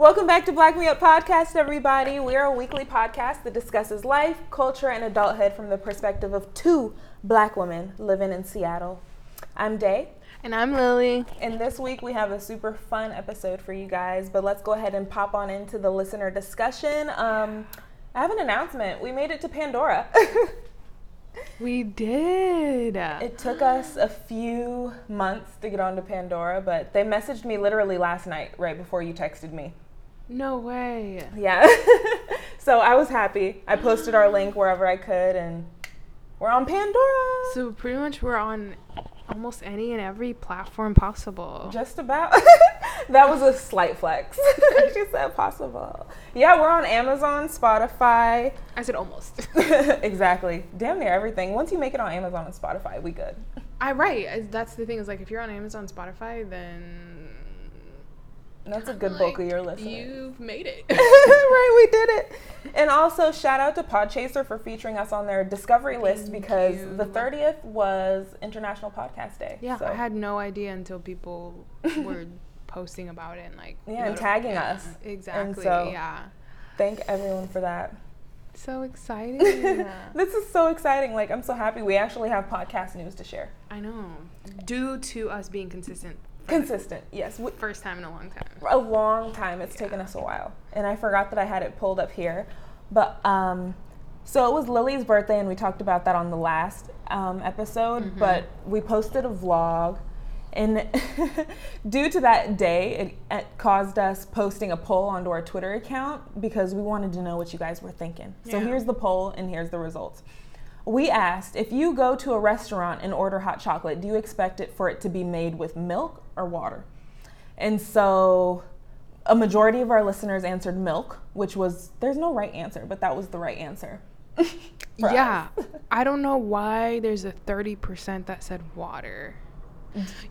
Welcome back to Black Me Up Podcast, everybody. We are a weekly podcast that discusses life, culture, and adulthood from the perspective of two black women living in Seattle. I'm Day. And I'm Lily. And this week we have a super fun episode for you guys, but let's go ahead and pop on into the listener discussion. Um, I have an announcement. We made it to Pandora. We did. It took us a few months to get onto Pandora, but they messaged me literally last night, right before you texted me. No way. Yeah. so I was happy. I posted our link wherever I could, and we're on Pandora. So pretty much we're on almost any and every platform possible. Just about. that was a slight flex. she said possible. Yeah, we're on Amazon, Spotify. I said almost. exactly. Damn near everything. Once you make it on Amazon and Spotify, we good. I right. That's the thing is like if you're on Amazon, Spotify, then that's a good bulk of your listeners. You've made it. right, we did it. And also, shout out to Podchaser for featuring us on their discovery list Thank because you. the 30th was International Podcast Day. Yeah, so- I had no idea until people were posting about it and like Yeah, and tagging yeah, us. Exactly. so- yeah. Thank everyone for that. So exciting. This is so exciting. Like, I'm so happy we actually have podcast news to share. I know. Due to us being consistent. The Consistent, yes. We, First time in a long time. a long time. It's taken us a while. And I forgot that I had it pulled up here. But um so it was Lily's birthday and we talked about that on the last um, episode, Mm-hmm. but we posted a vlog and due to that day, it, it caused us posting a poll onto our Twitter account because we wanted to know what you guys were thinking. So here's the poll and here's the results. We asked if you go to a restaurant and order hot chocolate, do you expect it for it to be made with milk or water? And so a majority of our listeners answered milk, which was there's no right answer, but that was the right answer. yeah. I don't know why there's a 30% that said water.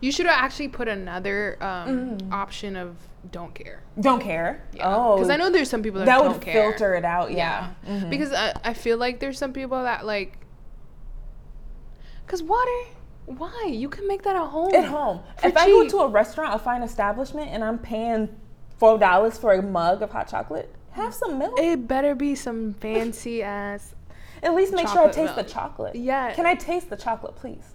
You should have actually put another um, option of don't care. Don't care. Yeah. Oh, Because I know there's some people that, that don't would care. filter it out. Yeah. Yeah. Because I, I feel like there's some people that like. Because water, why? You can make that at home. At home. For if I go to a restaurant, a fine establishment, and I'm paying four dollars for a mug of hot chocolate, have some milk. It better be some fancy ass. At least make sure I taste milk. the chocolate. Yeah. Can I taste the chocolate, please?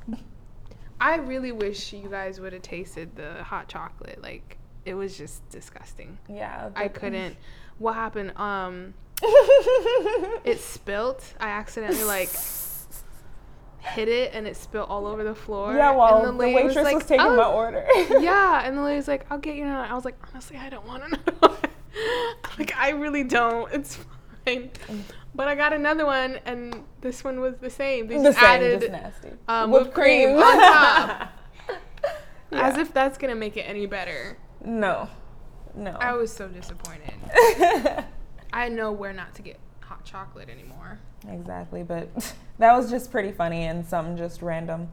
I really wish you guys would have tasted the hot chocolate. Like, it was just disgusting. Yeah. I couldn't. What happened? Um, it spilt. I accidentally like hit it and it spilled all over the floor. yeah, well, and the, lady waitress was, like, taking my "Oh." order. yeah, and the lady was like, "I'll get you another." I was like, honestly, I don't want another one. like, I really don't. It's fine. But I got another one, and this one was the same. They the just same, added nasty. um, whipped cream on top. as if that's gonna make it any better. No. No. I was so disappointed. I know where not to get chocolate anymore. Exactly, but that was just pretty funny and some just random.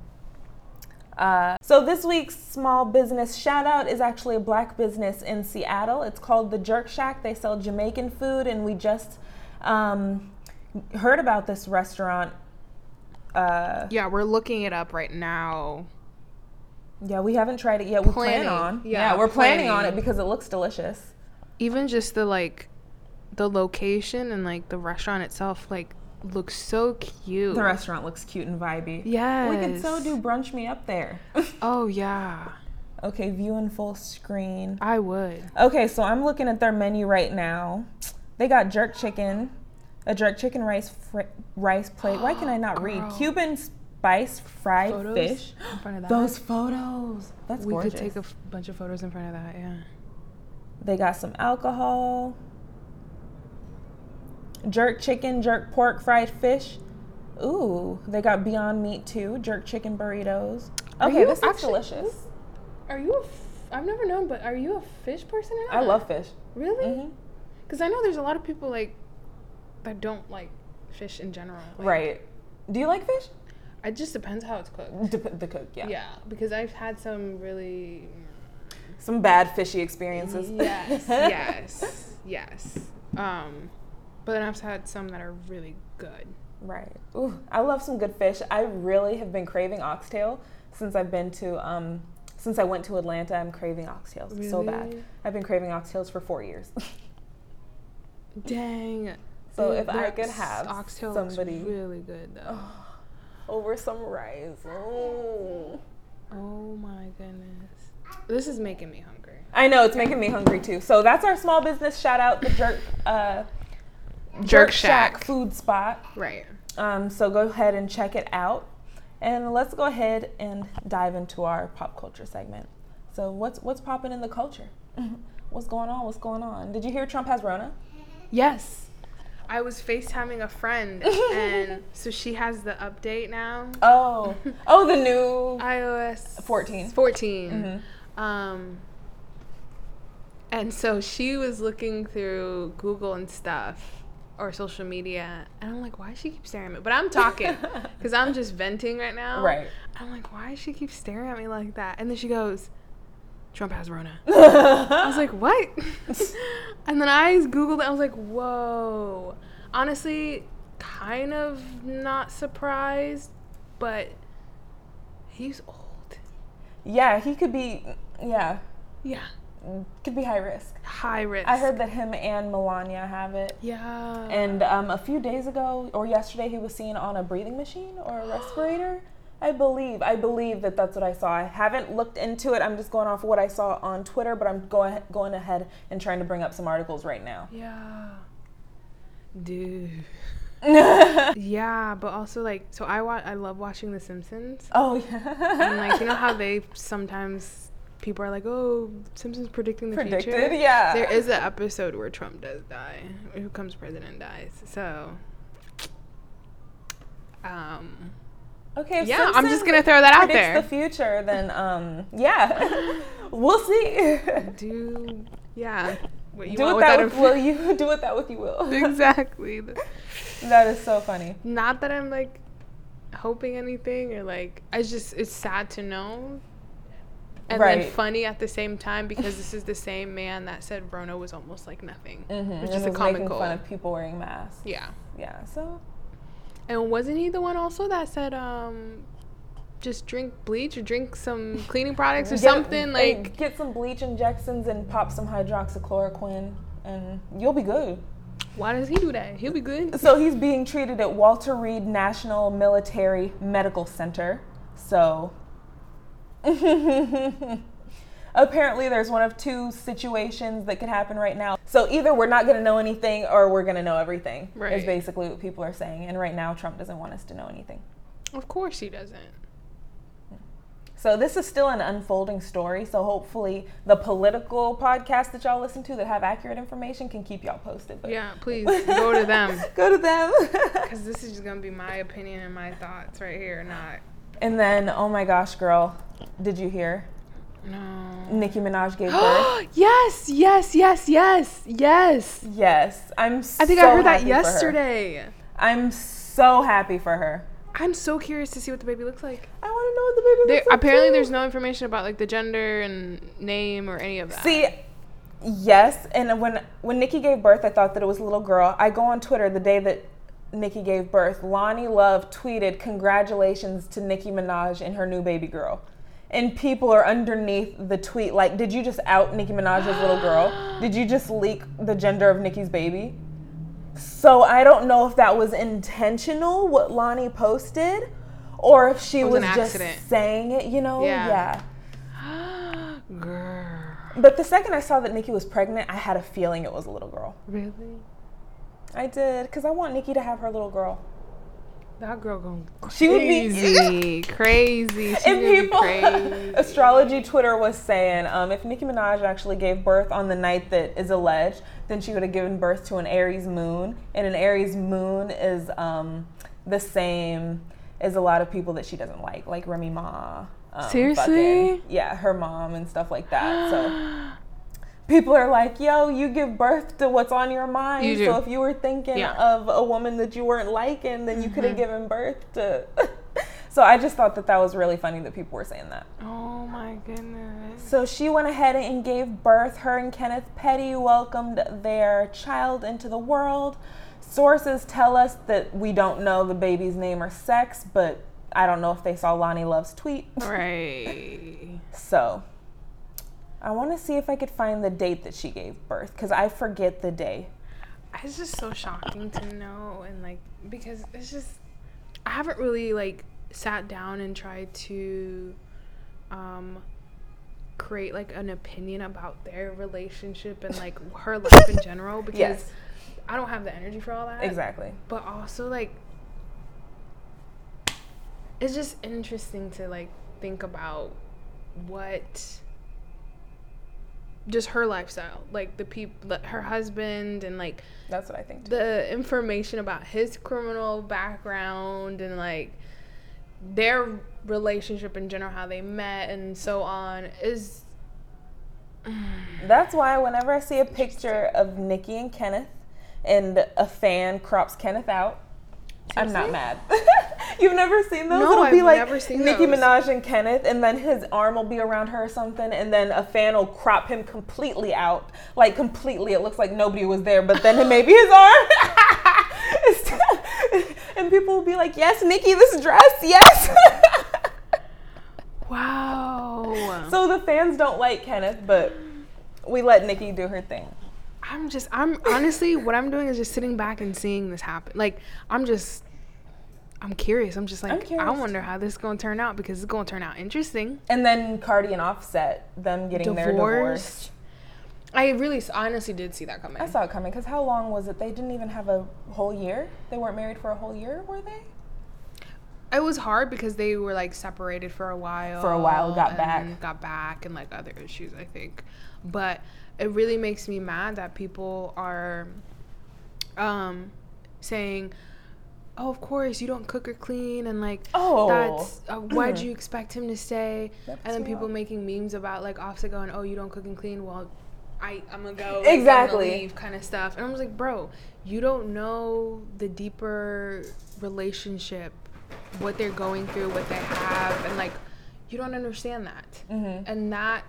Uh, so this week's small business shout out is actually a black business in Seattle. It's called the Jerk Shack. They sell Jamaican food, and we just um, heard about this restaurant. Uh, Yeah, we're looking it up right now. yeah, we haven't tried it yet. We plan Planning. on. Yeah, we're planning on it because it looks delicious. Even just the like, the location and like the restaurant itself, like looks so cute. The restaurant looks cute and vibey. Yes. We could so do brunch me up there. Oh yeah, okay, view in full screen. I would. Okay, so I'm looking at their menu right now. They got jerk chicken, a jerk chicken rice fr- rice plate. Why can I not read? Girl. Cuban spice fried Photos fish. in front of that. Those photos. That's we gorgeous. could take a f- bunch of photos in front of that. Yeah. they got some alcohol. Jerk chicken, jerk pork, fried fish. Ooh, they got Beyond Meat too. Jerk chicken burritos. Okay, this is delicious. Are you a? F- I've never known, but are you a fish person or not? I love fish. Really? Mhm. Because I know there's a lot of people like that don't like fish in general. Like, Right. Do you like fish? It just depends how it's cooked. Dep- the cook, yeah. Yeah, because I've had some really. Some bad fishy experiences. Yes, yes, yes. Um, but then I've had some that are really good. Right. Ooh, I love some good fish. I really have been craving oxtail since I've been to um, since I went to Atlanta, I'm craving oxtails so bad. I've been craving oxtails for four years. Dang. So if I could have oxtail somebody- really good though. over some rice. Mm. Oh my goodness. This is making me hungry. I know it's making me hungry too. So that's our small business shout out, the jerk uh, Jerk Shack. food spot. Right. Um, so go ahead and check it out, and let's go ahead and dive into our pop culture segment. So what's what's popping in the culture? what's going on? What's going on? Did you hear Trump has Rona? Yes. I was FaceTiming a friend and so she has the update now. Oh, oh, the new iOS 14. 14. Um and so she was looking through Google and stuff or social media and I'm like, why does she keep staring at me? But I'm talking because I'm just venting right now. Right. I'm like, why does she keep staring at me like that? And then she goes, Trump has Rona. I was like, what? and then I Googled it. I was like, whoa. Honestly, kind of not surprised, but he's old. yeah, he could be. Yeah, Yeah. Could be high risk. High risk. I heard that him and Melania have it. Yeah. And um, a few days ago or yesterday, he was seen on a breathing machine or a respirator. I believe. I believe that that's what I saw. I haven't looked into it. I'm just going off what I saw on Twitter, but I'm going going ahead and trying to bring up some articles right now. yeah. Dude. Yeah, but also like, so I wa- I love watching The Simpsons. oh yeah. and like, you know how they sometimes people are like, oh, Simpsons predicting the predicted? future. Yeah. There is an episode where Trump does die. Who comes president dies. So, um, Okay. Yeah, I'm just gonna throw that out there. The future, then um, yeah, we'll see. do yeah. What you do want with that with will you do with that with you will. exactly. that is so funny. Not that I'm like hoping anything or like i just it's sad to know. And Right. then funny at the same time because this is the same man that said Rona was almost like nothing, Mm-hmm. which and is a was making fun of people wearing masks. Yeah, Yeah. So and wasn't he the one also that said um, just drink bleach or drink some cleaning products or Get- something like get some bleach injections and pop some hydroxychloroquine, and you'll be good. why does he do that? He'll be good. So he's being treated at Walter Reed National Military Medical Center. So apparently there's one of two situations that could happen right now. So either we're not going to know anything or we're going to know everything. Is basically what people are saying. And right now Trump doesn't want us to know anything. Of course he doesn't. So this is still an unfolding story. So hopefully the political podcasts that y'all listen to that have accurate information can keep y'all posted. But Yeah, please go to them Go to them. because this is just gonna be my opinion and my thoughts right here, not and then, oh my gosh, girl, did you hear? no. Nicki Minaj gave birth. yes, yes, yes, yes, yes. yes, I'm. I think so I heard that happy for her. yesterday. I'm so happy for her. I'm so curious to see what the baby looks like. I want to know what the baby There, looks like. apparently, too. there's no information about like the gender and name or any of that. See, yes, and when when Nicki gave birth, I thought that it was a little girl. I go on Twitter the day that Nicki gave birth. Loni Love tweeted, "Congratulations to Nicki Minaj and her new baby girl." And people are underneath the tweet like, "Did you just out Nicki Minaj's little girl? Did you just leak the gender of Nicki's baby?" So I don't know if that was intentional what Loni posted, or if she It was was, just accident. saying it. You know? Yeah. yeah. Girl, But the second I saw that Nicki was pregnant, I had a feeling it was a little girl. really? I did, because I want Nicki to have her little girl. That girl going She would be- crazy, crazy. And people, crazy. astrology Twitter was saying, um, if Nicki Minaj actually gave birth on the night that is alleged, then she would have given birth to an Aries moon, and an Aries moon is um, the same as a lot of people that she doesn't like, like Remy Ma. Um, Seriously? fucking- yeah, her mom and stuff like that. So people are like, yo, you give birth to what's on your mind. You. So if you were thinking Yeah. of a woman that you weren't liking, then you could have mm-hmm. given birth to. so I just thought that that was really funny that people were saying that. Oh my goodness. So she went ahead and gave birth. Her and Kenneth Petty welcomed their child into the world. Sources tell us that we don't know the baby's name or sex, but I don't know if they saw Loni Love's tweet. Right. So, I want to see if I could find the date that she gave birth because I forget the day. It's just so shocking to know, and like because it's just I haven't really like sat down and tried to um create like an opinion about their relationship and like her life in general because Yes. I don't have the energy for all that. Exactly. But also like it's just interesting to like think about what just her lifestyle, like the people, her husband, and like That's what I think. Too. the information about his criminal background and like their relationship in general, how they met and so on, is That's why whenever I see a picture of Nicki and Kenneth and a fan crops Kenneth out, I'm not mad. You've never seen those? No, It'll be I've like never seen Nicki those. Minaj and Kenneth, and then his arm will be around her or something, and then a fan will crop him completely out. Like completely. It looks like nobody was there, but then maybe his arm. And people will be like, Yes, Nicki, this dress, yes. wow. so the fans don't like Kenneth, but we let Nicki do her thing. I'm just, I'm honestly, what I'm doing is just sitting back and seeing this happen. Like, I'm just, I'm curious. I'm just like, I'm I wonder how this is going to turn out because it's going to turn out interesting. And then Cardi and Offset, them getting their divorce. Divorced. I really, honestly did see that coming. I saw it coming because how long was it? They didn't even have a whole year. They weren't married for a whole year, were they? It was hard because they were like separated for a while. For a while, got and back. Got back, and like other issues, I think. But it really makes me mad that people are um, saying, "Oh, of course you don't cook or clean," and like, Oh. that's uh, why'd you expect him to stay? That and then people making memes about like Offset going, "Oh, you don't cook and clean." Well, I I'm gonna go Exactly. kind of stuff, and I was like, "Bro, you don't know the deeper relationship, what they're going through, what they have, and like, you don't understand that, Mm-hmm. and that,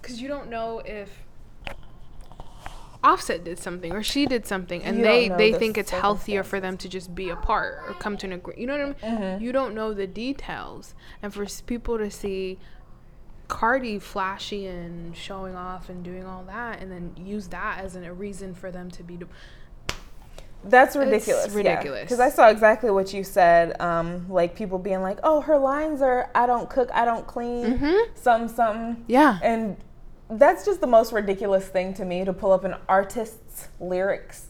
because you don't know if." Offset did something or she did something, and You they they the think it's healthier for them to just be apart or come to an agreement. You know what I mean? Mhm. You don't know the details, and for people to see Cardi flashy and showing off and doing all that, and then use that as an, a reason for them to be. De- That's ridiculous. ridiculous. Because I saw exactly what you said. Um, like people being like, "Oh, her lines are I don't cook, I don't clean, Mhm. some something," yeah, and that's just the most ridiculous thing to me to pull up an artist's lyrics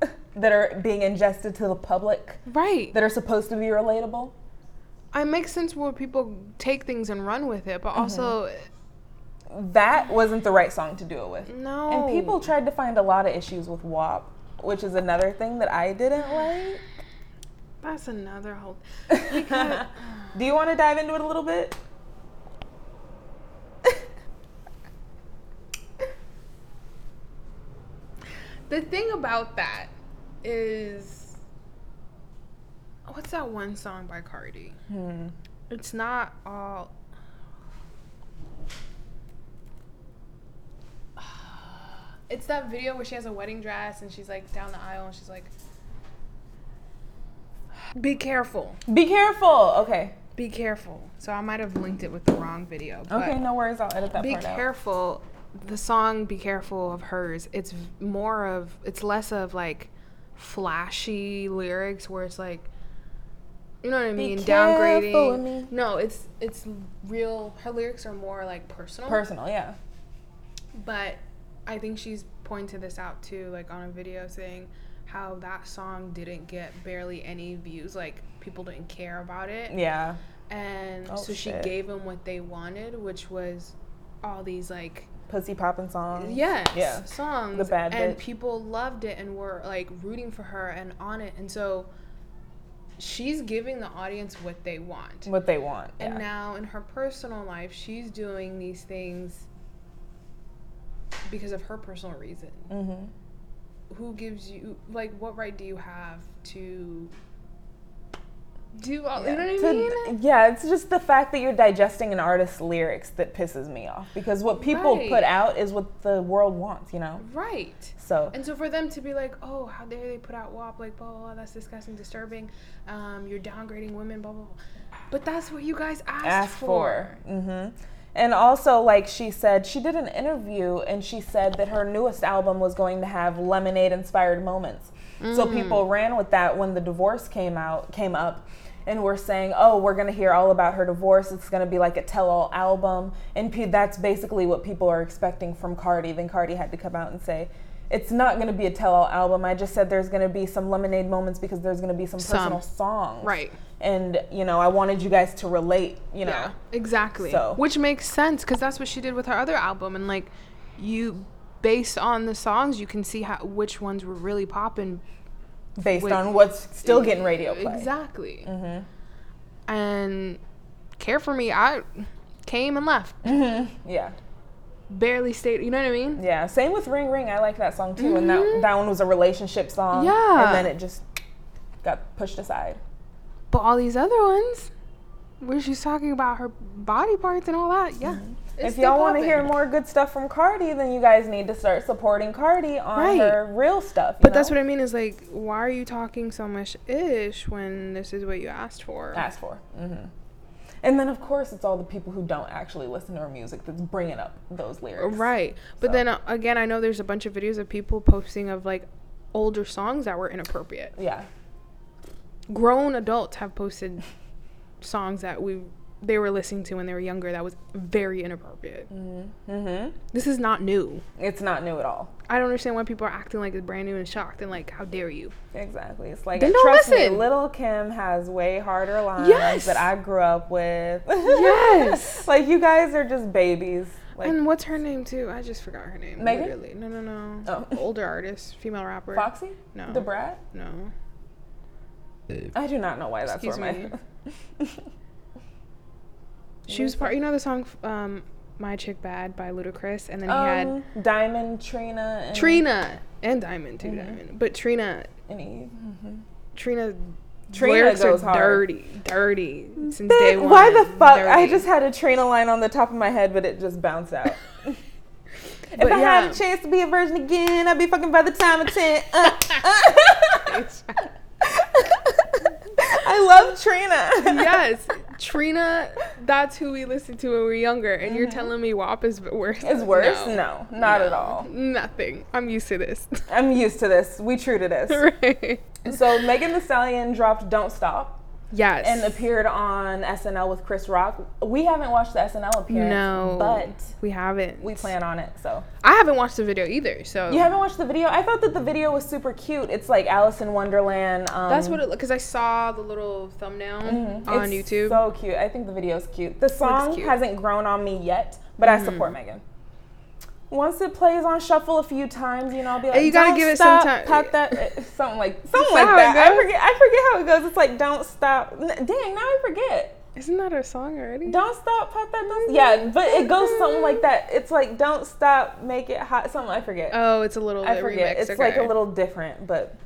that are being ingested to the public right. that are supposed to be relatable. It makes sense where people take things and run with it, but also That wasn't the right song to do it with. no. And people tried to find a lot of issues with WAP, which is another thing that I didn't like. That's another whole. Do you want to dive into it a little bit? The thing about that is, what's that one song by Cardi? Hmm. It's not all. It's that video where she has a wedding dress and she's like down the aisle and she's like, "Be careful, Be careful. Okay. be careful." So I might have linked it with the wrong video. But Okay, no worries. I'll edit that be part out. careful. The song "Be Careful" of hers. It's more of. It's less of like flashy lyrics where it's like. You know what I mean? careful with Downgrading. me. No, it's it's real. Her lyrics are more like personal. Personal, yeah. But I think she's pointed this out too, like on a video saying how that song didn't get barely any views. Like people didn't care about it. Yeah. And Oh, so she shit. gave them what they wanted, which was all these like Pussy popping songs. yes Yeah. songs. The bad and bitch. people loved it and were like rooting for her and on it. And so she's giving the audience what they want. What they want. And yeah. now in her personal life, she's doing these things because of her personal reason. mm-hmm. Who gives you like what right do you have to do all, Yeah. you know what I To- mean? yeah, it's just the fact that you're digesting an artist's lyrics that pisses me off because what people Right. put out is what the world wants, you know. Right. So And so for them to be like, oh, how dare they put out WAP, like, blah, blah, blah, that's disgusting, disturbing. Um, you're downgrading women, blah, blah, blah. But that's what you guys asked, asked for. for. hmm And also, like she said, she did an interview and she said that her newest album was going to have lemonade inspired moments. So Mm. people ran with that when the divorce came out, came up, and were saying, "Oh, we're going to hear all about her divorce. It's going to be like a tell-all album." And pe- that's basically what people are expecting from Cardi. Then Cardi had to come out and say. It's not going to be a tell-all album. I just said there's going to be some lemonade moments because there's going to be some Some. personal songs. Right. And you know, I wanted you guys to relate. You know. Yeah, exactly. So- Which makes sense because that's what she did with her other album, and like, you, based on the songs, you can see how which ones were really popping. based Wait. on what's still getting radio play. Exactly. hmm And care for me, I came and left, Yeah, barely stayed. You know what I mean? yeah. Same with Ring Ring. I like that song too, and that that one was a relationship song. Mm-hmm. Yeah. and then it just got pushed aside. But all these other ones, where she's talking about her body parts and all that, yeah. Mm-hmm. if y'all want to hear more good stuff from Cardi, then you guys need to start supporting Cardi on Right. her real stuff. But that's what I mean is like, why are you talking so much ish when this is what you asked for? asked for. Mm-hmm. And then of course it's all the people who don't actually listen to her music that's bringing up those lyrics. Right. But So. then uh, again, I know there's a bunch of videos of people posting of like older songs that were inappropriate. Yeah. Grown adults have posted songs that we they were listening to when they were younger that was very inappropriate. hmm This is not new. It's not new at all. I don't understand why people are acting like it's brand new and shocked and like how dare you? Exactly. It's like Then trust listen. me, Lil' Kim has way harder lines Yes. that I grew up with. Yes. like you guys are just babies. Like and what's her name too? I just forgot her name. Megan? Literally. No, no, no. Oh. Older artist, female rapper. Foxy? No. The Brat? No. I do not know why that's Excuse where my She was part. You know the song um, "My Chick Bad" by Ludacris, and then he had um, Diamond, Trina, and Trina and Diamond too. Mhm. Diamond, but Trina, and Eve. Mhm. Trina, Trina lyrics goes are hard. dirty, dirty since day one. Why the fuck? I just had a Trina line on the top of my head, but it just bounced out. if But I yeah. had a chance to be a virgin again, I'd be fucking by the time of 10. Uh, uh. I love Trina. yes, Trina. That's who we listened to when we were younger, and you're telling me WAP is worse. Mm-hmm. It's worse? No, not at all. Nothing. I'm used to this. I'm used to this. We true to this. right. So Megan Thee Stallion dropped Don't Stop Yes. and appeared on SNL with Chris Rock. We haven't watched the SNL appearance, no, but we haven't. we plan on it. So I haven't watched the video either. So you haven't watched the video? I thought that the video was super cute. It's like Alice in Wonderland. Um, That's what it because I saw the little thumbnail mhm. on It's YouTube. So cute. I think the video's cute. The song hasn't grown on me yet, but I Mm-hmm. support Megan. Once it plays on shuffle a few times, you know, I'll be like, Hey, you gotta "Don't give it some stop, time." Pat that, eh, something like something like that that. how it I forget. I forget how it goes. It's like, don't stop. Dang, now I forget. Isn't that a song already? Don't stop, pat that. Don't. Yeah, but it goes something like that. It's like, don't stop, make it hot. Something I forget. Oh, it's a little. I forget. remixed, It's like a little different, but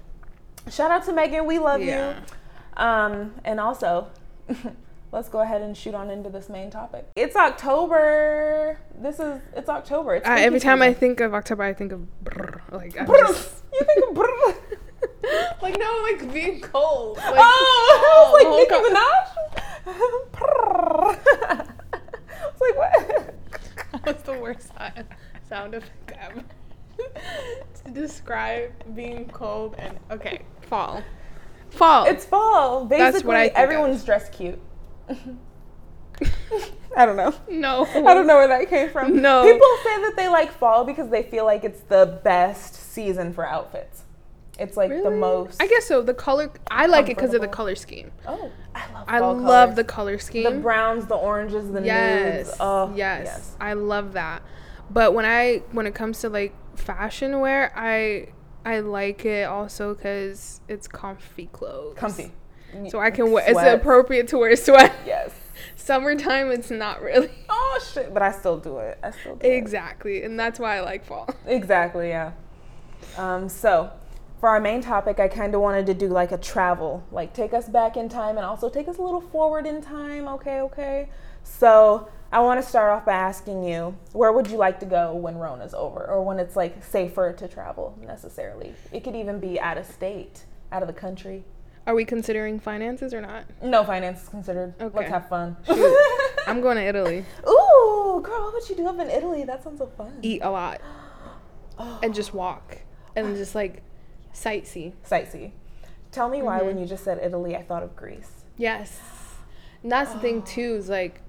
shout out to Megan. We love Yeah. you. Um, and also, let's go ahead and shoot on into this main topic. It's October. This is it's October. It's Uh, every time I think of October, I think of brr, like Brr. just, you think of brr. like no, like being cold. Like, oh, oh, like hold Nicki. Minaj. Brr. it's like what? That was the worst sound, effect ever. to describe being cold and okay, fall, fall. It's fall. Basically, I think of. everyone's dressed cute. I don't know. no. I don't know where that came from. No. People say that they like fall because they feel like it's the best season for outfits. It's like the most. I guess so. The color, I like it because of the color scheme. Oh, I love. I love colors. the color scheme. the browns, the oranges, the yes, nudes. Oh, yes, I love that. But when I when it comes to like fashion wear, I I like it also because it's comfy clothes. comfy. So I can wear. It's Sweats. appropriate to wear sweat. Yes. Summertime, it's not really. Oh shit! But I still do it. I still do it. Exactly, and that's why I like fall. Exactly. Yeah. Um. So, for our main topic, I kind of wanted to do like a travel, like take us back in time and also take us a little forward in time. Okay, okay. So I want to start off by asking you, where would you like to go when Rona's over, or when it's like safer to travel necessarily? It could even be out of state, out of the country. Are we considering finances or not? No finances considered. Okay. Let's have fun. Shoot. I'm going to Italy. Ooh, girl, what would you do up in Italy? That sounds so fun. Eat a lot and just walk and just like sightsee. Sightsee. Tell me why Mm-hmm. when you just said Italy, I thought of Greece. Yes. And that's the thing too is like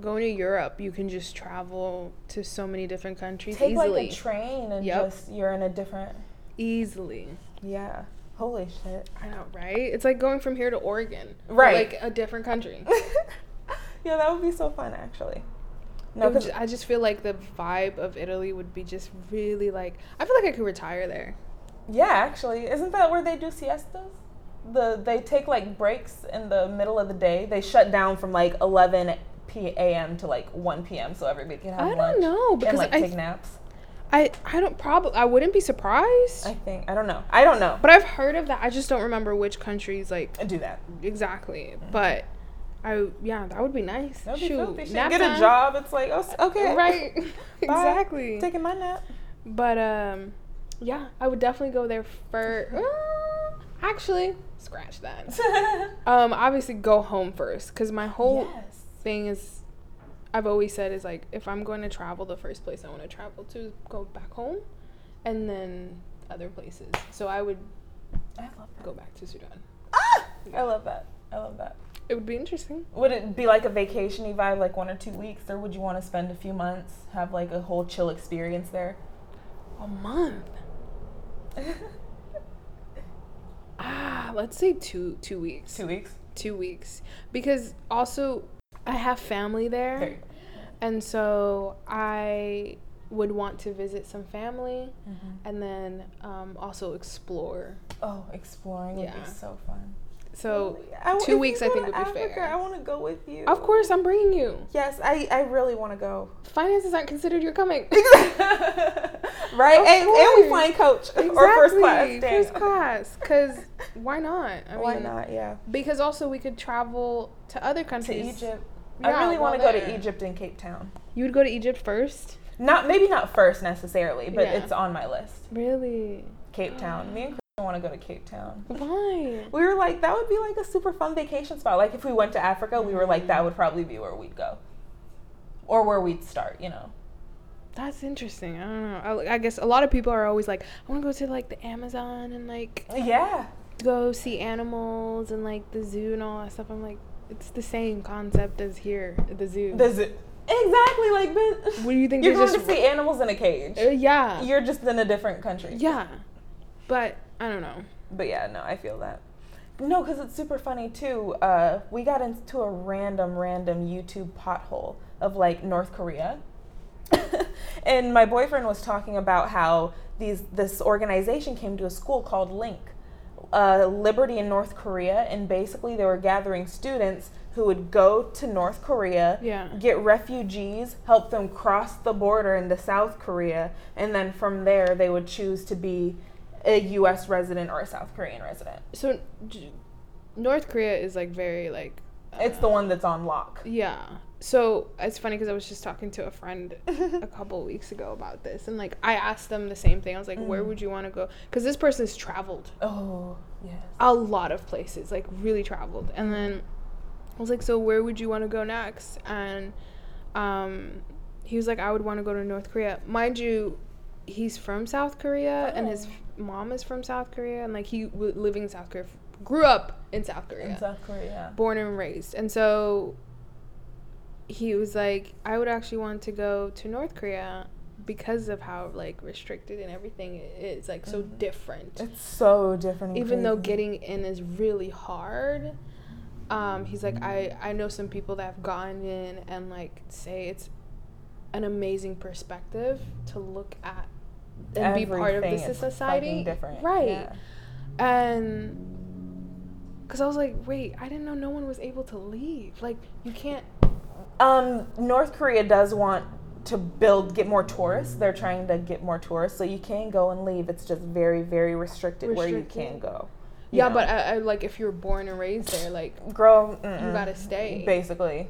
going to Europe, you can just travel to so many different countries Take easily. like a train and Yep. just you're in a different. easily. Yeah. Holy shit. I know, right? It's like going from here to Oregon. Right. like a different country. yeah, that would be so fun actually. No, It would because ju- I just feel like the vibe of Italy would be just really like I feel like I could retire there. yeah, actually, isn't that where they do siestas? The they take like breaks in the middle of the day. They shut down from like 11 p.m. to like 1 p.m. so everybody can have I don't lunch know, and because like I- take naps. I I don't probably I wouldn't be surprised. I think I don't know. I don't know. but I've heard of that. I just don't remember which countries like do that. exactly. But I yeah, that would be nice. That'd be Shoot, nap Get a job. It's like oh, okay, Right. exactly. Taking my nap. But um, yeah, I would definitely go there first. actually, scratch that. Um, obviously go home first, cause my whole yes. thing is, I've always said is like if I'm going to travel, the first place I want to travel to is go back home, and then other places. So I would I love that. go back to Sudan. Ah! I love that. I love that. It would be interesting. Would it be like a vacation vibe, like one or two weeks, or would you want to spend a few months, have like a whole chill experience there? A month. Ah, let's say two two weeks. two weeks. Two weeks, because also I have family there. And so I would want to visit some family and then um, also explore. Oh, exploring would Yeah. be so fun. So I two weeks I think would be Africa, fair. I want to go with you. Of course, I'm bringing you. Yes, I, I really want to go. Finances aren't considered. You're coming. right? And, and we flying coach or first class. Exactly, Dang. First class. Because why not? I Why mean, not? Yeah. Because also we could travel to other countries. To countries. Egypt. Yeah, I really want to while go to. Egypt and Cape Town. You would go to Egypt first? Not maybe not first necessarily, but Yeah. it's on my list. Really? Cape Town. Me and Christian want to go to Cape Town. Why? We were like, that would be like a super fun vacation spot. Like if we went to Africa, we were like, that would probably be where we'd go, or where we'd start. You know. That's interesting. I don't know. I, I guess a lot of people are always like, I want to go to like the Amazon and like Yeah. go see animals and like the zoo and all that stuff. I'm like, it's the same concept as here at the zoo. Does it exactly like? What do you think? you're going just to see animals in a cage. Uh, yeah, You're just in a different country. yeah, but I don't know. But yeah, no, I feel that. No, because it's super funny too. Uh, we got into a random, random YouTube pothole of like North Korea, and my boyfriend was talking about how these this organization came to a school called Link, uh, Liberty in North Korea, and basically they were gathering students who would go to North Korea, Yeah. get refugees, help them cross the border into South Korea, and then from there they would choose to be a U.S. resident or a South Korean resident. So North Korea is like very like It's the one that's on lock. yeah. So it's funny because I was just talking to a friend a couple of weeks ago about this, and like I asked them the same thing. I was like, "Where Mm. would you want to go?" Because this person's traveled Oh, yes. a lot of places, like really traveled. And then I was like, "So where would you want to go next?" And um, he was like, "I would want to go to North Korea." Mind you, he's from South Korea, and his Oh. mom is from South Korea, and like he w- living in South Korea, grew up in South Korea In South Korea. born and raised. And so he was like, I would actually want to go to North Korea because of how like restricted and everything is like so Mhm. different. It's so different. Even though getting in is really hard. Um, he's like, I, I know some people that have gotten in and like say it's an amazing perspective to look at and be part of this society. different. Right Yeah. and because I was like, wait, I didn't know no one was able to leave. Like, you can't. Um, North Korea does want to build get more tourists. They're trying to get more tourists, so you can go and leave. It's just very very restricted, where you can go. you Yeah, know. but I, I, like if you're born and raised there, like grow. you gotta stay. Basically,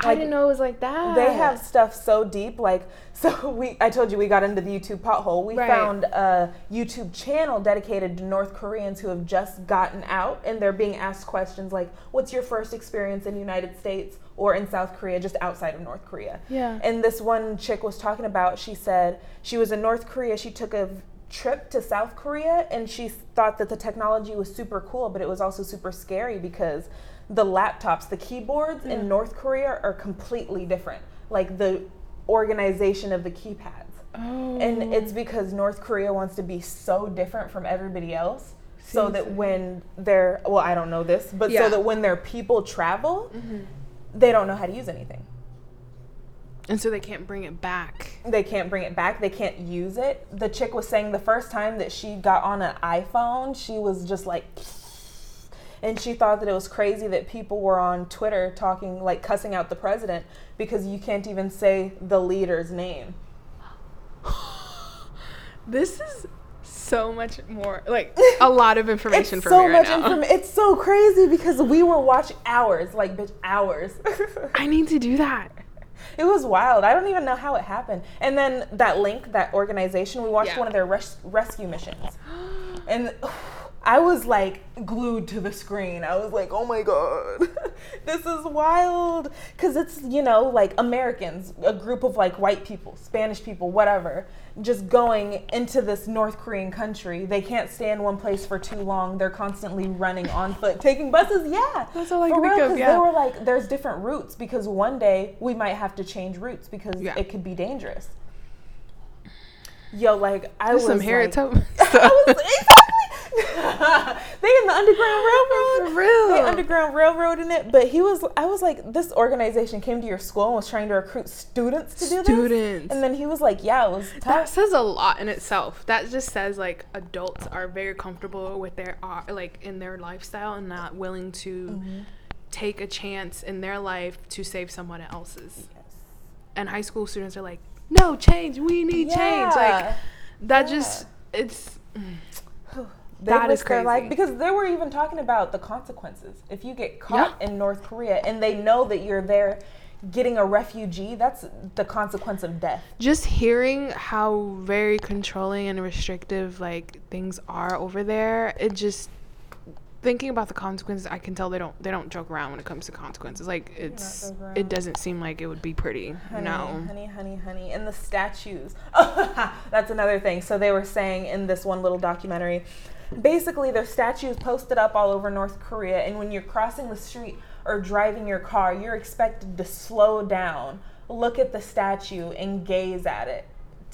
I didn't know it was like that. they have stuff so deep. Like so, we I told you we got into the YouTube pothole. We Right. found a YouTube channel dedicated to North Koreans who have just gotten out, and they're being asked questions like, "What's your first experience in the United States or in South Korea, just outside of North Korea?" Yeah. And this one chick was talking about, she said she was in North Korea. She took a trip to South Korea and she thought that the technology was super cool, but it was also super scary because the laptops, the keyboards in North Korea are completely different. Like the organization of the keypads. oh. And it's because North Korea wants to be so different from everybody else. So that when they're, well, I don't know this, but Yeah. so that when their people travel, Mhm. They don't know how to use anything. and so they can't bring it back. they can't bring it back they can't use it the chick was saying the first time that she got on an iphone she was just like and she thought that it was crazy that people were on twitter talking like cussing out the president because you can't even say the leader's name This is so much more like a lot of information for so me right much now. inform- it's so crazy because we were watching hours like bitch hours I need to do that. It was wild. I don't even know how it happened. And then that link, that organization, we watched Yeah. one of their res- rescue missions. And I was like glued to the screen. I was like, oh my God, this is wild. Because it's, you know, like Americans, a group of like white people, Spanish people, whatever, just going into this North Korean country. They can't stay in one place for too long. They're constantly running on foot, taking buses. Yeah. That's all I For can think real, of, 'cause yeah. They were like, there's different routes because one day we might have to change routes because Yeah. it could be dangerous. Yo, like I There's was some like, Harriet Tubman I was. they in the underground railroad. For real. They underground railroad in it. But he was. I was like, this organization came to your school and was trying to recruit students to do this. Students. And then he was like, yeah, it was tough. That says a lot in itself. That just says like adults are very comfortable with their uh, like in their lifestyle and not willing to Mm-hmm. take a chance in their life to save someone else's. Yes. And high school students are like, "No change. We need change." Like Yeah. that just it's They That is their life crazy. because they were even talking about the consequences. If you get caught in North Korea and they know that you're there getting a refugee, that's the consequence of death. just hearing how very controlling and restrictive like things are over there. It just thinking about the consequences, I can tell they don't they don't joke around when it comes to consequences. Like it's it doesn't seem like it would be pretty. Honey, no. honey, honey, honey. And the statues. That's another thing. So they were saying in this one little documentary, basically there's statues posted up all over North Korea, and when you're crossing the street or driving your car, you're expected to slow down, look at the statue, and gaze at it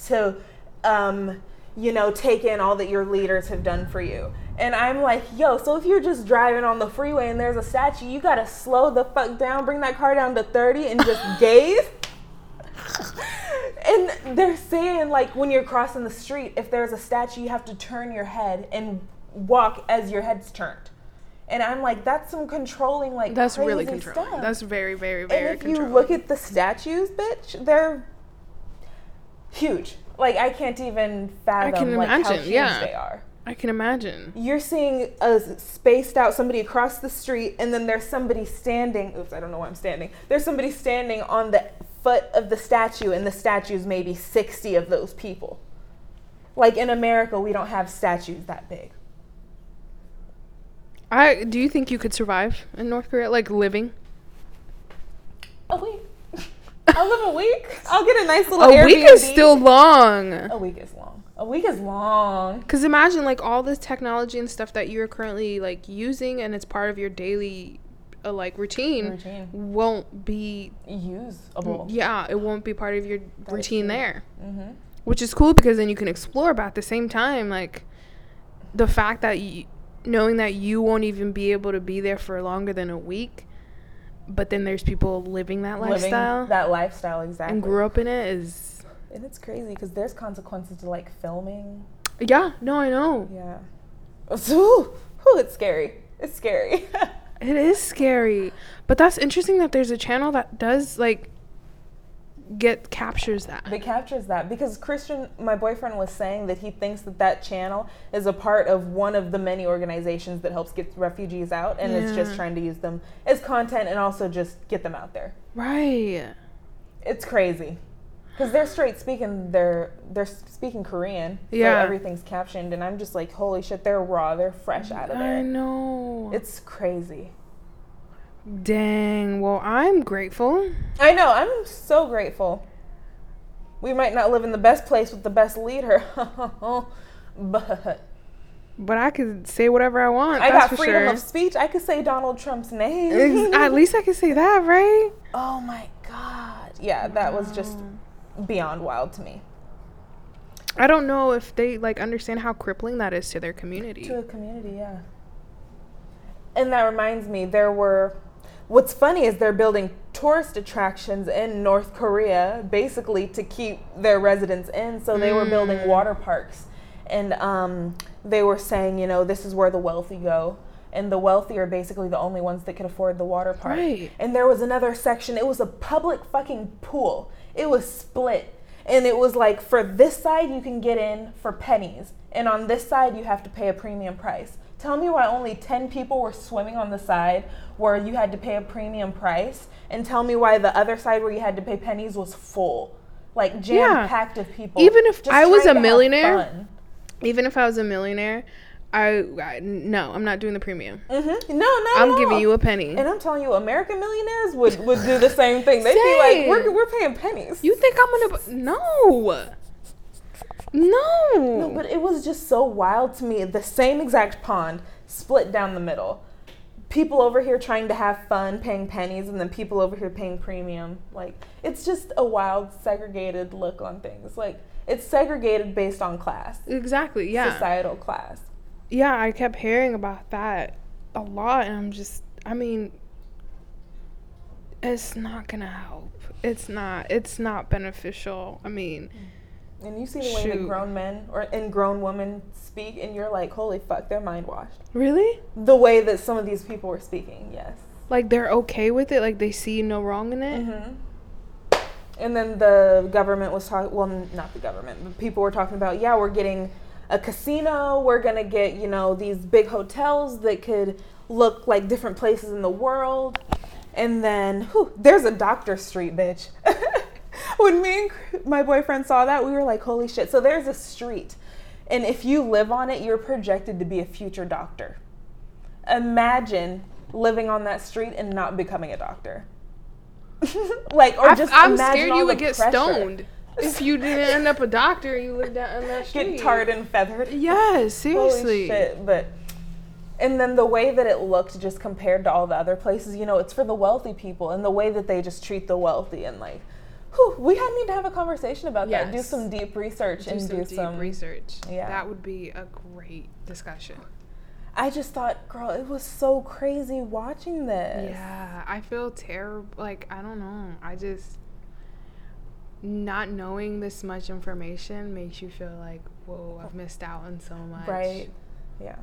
to, um, you know, take in all that your leaders have done for you. And I'm like, yo, so if you're just driving on the freeway and there's a statue, you gotta slow the fuck down, bring that car down to 30 and just gaze? and they're saying like when you're crossing the street, if there's a statue, you have to turn your head and walk as your head's turned. And I'm like, that's some controlling like That's really controlling. stuff. That's very very very and if you look at the statues, bitch, they're huge. Like I can't even fathom I can like how imagine, huge yeah. they are. I can imagine. You're seeing a spaced out somebody across the street, and then there's somebody standing. Oops, I don't know why I'm standing. There's somebody standing on the foot of the statue, and the statue's maybe 60 of those people. Like in America, we don't have statues that big. I do you think you could survive in North Korea like living? A week. I'll live a week. I'll get a nice little A week is still long. A week is long. A week is long. Cause imagine like all this technology and stuff that you're currently like using and it's part of your daily uh, like routine, Routine. won't be Usable. yeah it won't be part of your routine true. there, Mm-hmm. which is cool because then you can explore. But at the same time, like the fact that you knowing that you won't even be able to be there for longer than a week, but then there's people living that lifestyle Living that lifestyle exactly. and grew up in it is and it's crazy because there's consequences to like filming. yeah no I know Yeah. So, whew, it's scary. It's scary. It is scary. But that's interesting that there's a channel that does like get captures that. It captures that because Christian, my boyfriend was saying that he thinks that that channel is a part of one of the many organizations that helps get refugees out, and it's just trying to use them as content and also just get them out there. Right. It's crazy because they're straight speaking. They're they're speaking Korean. So Yeah. everything's captioned, and I'm just like, holy shit, they're raw. They're fresh out of there I know. It's crazy. Dang. Well, I'm grateful. I know. I'm so grateful. We might not live in the best place with the best leader, but But I could say whatever I want. I got freedom sure. of speech. I could say Donald Trump's name. At least I can say that, right? oh my god. Yeah, that was just beyond wild to me. I don't know if they like understand how crippling that is to their community. To a community, yeah. And that reminds me, there were. What's funny is they're building tourist attractions in North Korea, basically to keep their residents in. So they were building Mm. water parks, and um, they were saying, you know, this is where the wealthy go, and the wealthy are basically the only ones that could afford the water park. Right. And there was another section. It was a public fucking pool. It was split. And it was like for this side you can get in for pennies, and on this side you have to pay a premium price. Tell me why only 10 people were swimming on the side where you had to pay a premium price, and tell me why the other side where you had to pay pennies was full. Like jam packed of people. Even if I was a millionaire. Even if I was a millionaire, I, I no, I'm not doing the premium. Mhm. No, no. I'm giving you a penny. And I'm telling you, American millionaires would, would do the same thing. They'd be like, we're, we're paying pennies. You think I'm gonna? No. No. No, but it was just so wild to me. The same exact pond split down the middle. People over here trying to have fun, paying pennies, and then people over here paying premium. Like, it's just a wild, segregated look on things. Like, it's segregated based on class, exactly. Yeah. societal class. Yeah. I kept hearing about that a lot, and I'm just. I mean, it's not gonna help. It's not. It's not beneficial. I mean, And you see the way that grown men or and grown women speak, and you're like, holy fuck, they're mind washed. really? The way that some of these people were speaking, yes. Like they're okay with it? Like they see no wrong in it? hmm And then the government was talking, well, n- not the government, but people were talking about, yeah, we're getting a casino. We're going to get, you know, these big hotels that could look like different places in the world. And then, whew, there's a Doctor Street, bitch. when me and my boyfriend saw that, we were like, holy shit. So there's a street. And if you live on it, you're projected to be a future doctor. Imagine living on that street and not becoming a doctor. like, or I, just am imagine scared all you would the get pressure. stoned. If you didn't end up a doctor, you lived down on that street. Get tarred and feathered. Yes, Holy seriously. shit. But and then the way that it looked just compared to all the other places, you know, it's for the wealthy people and the way that they just treat the wealthy and like whew, we had need to have a conversation about that. Do some deep research Do and some do deep some research. yeah. That would be a great discussion. I just thought, girl, it was so crazy watching this. Yeah, I feel terrible. Like, I don't know. I just. Not knowing this much information makes you feel like, whoa, I've missed out on so much. Right. Yeah.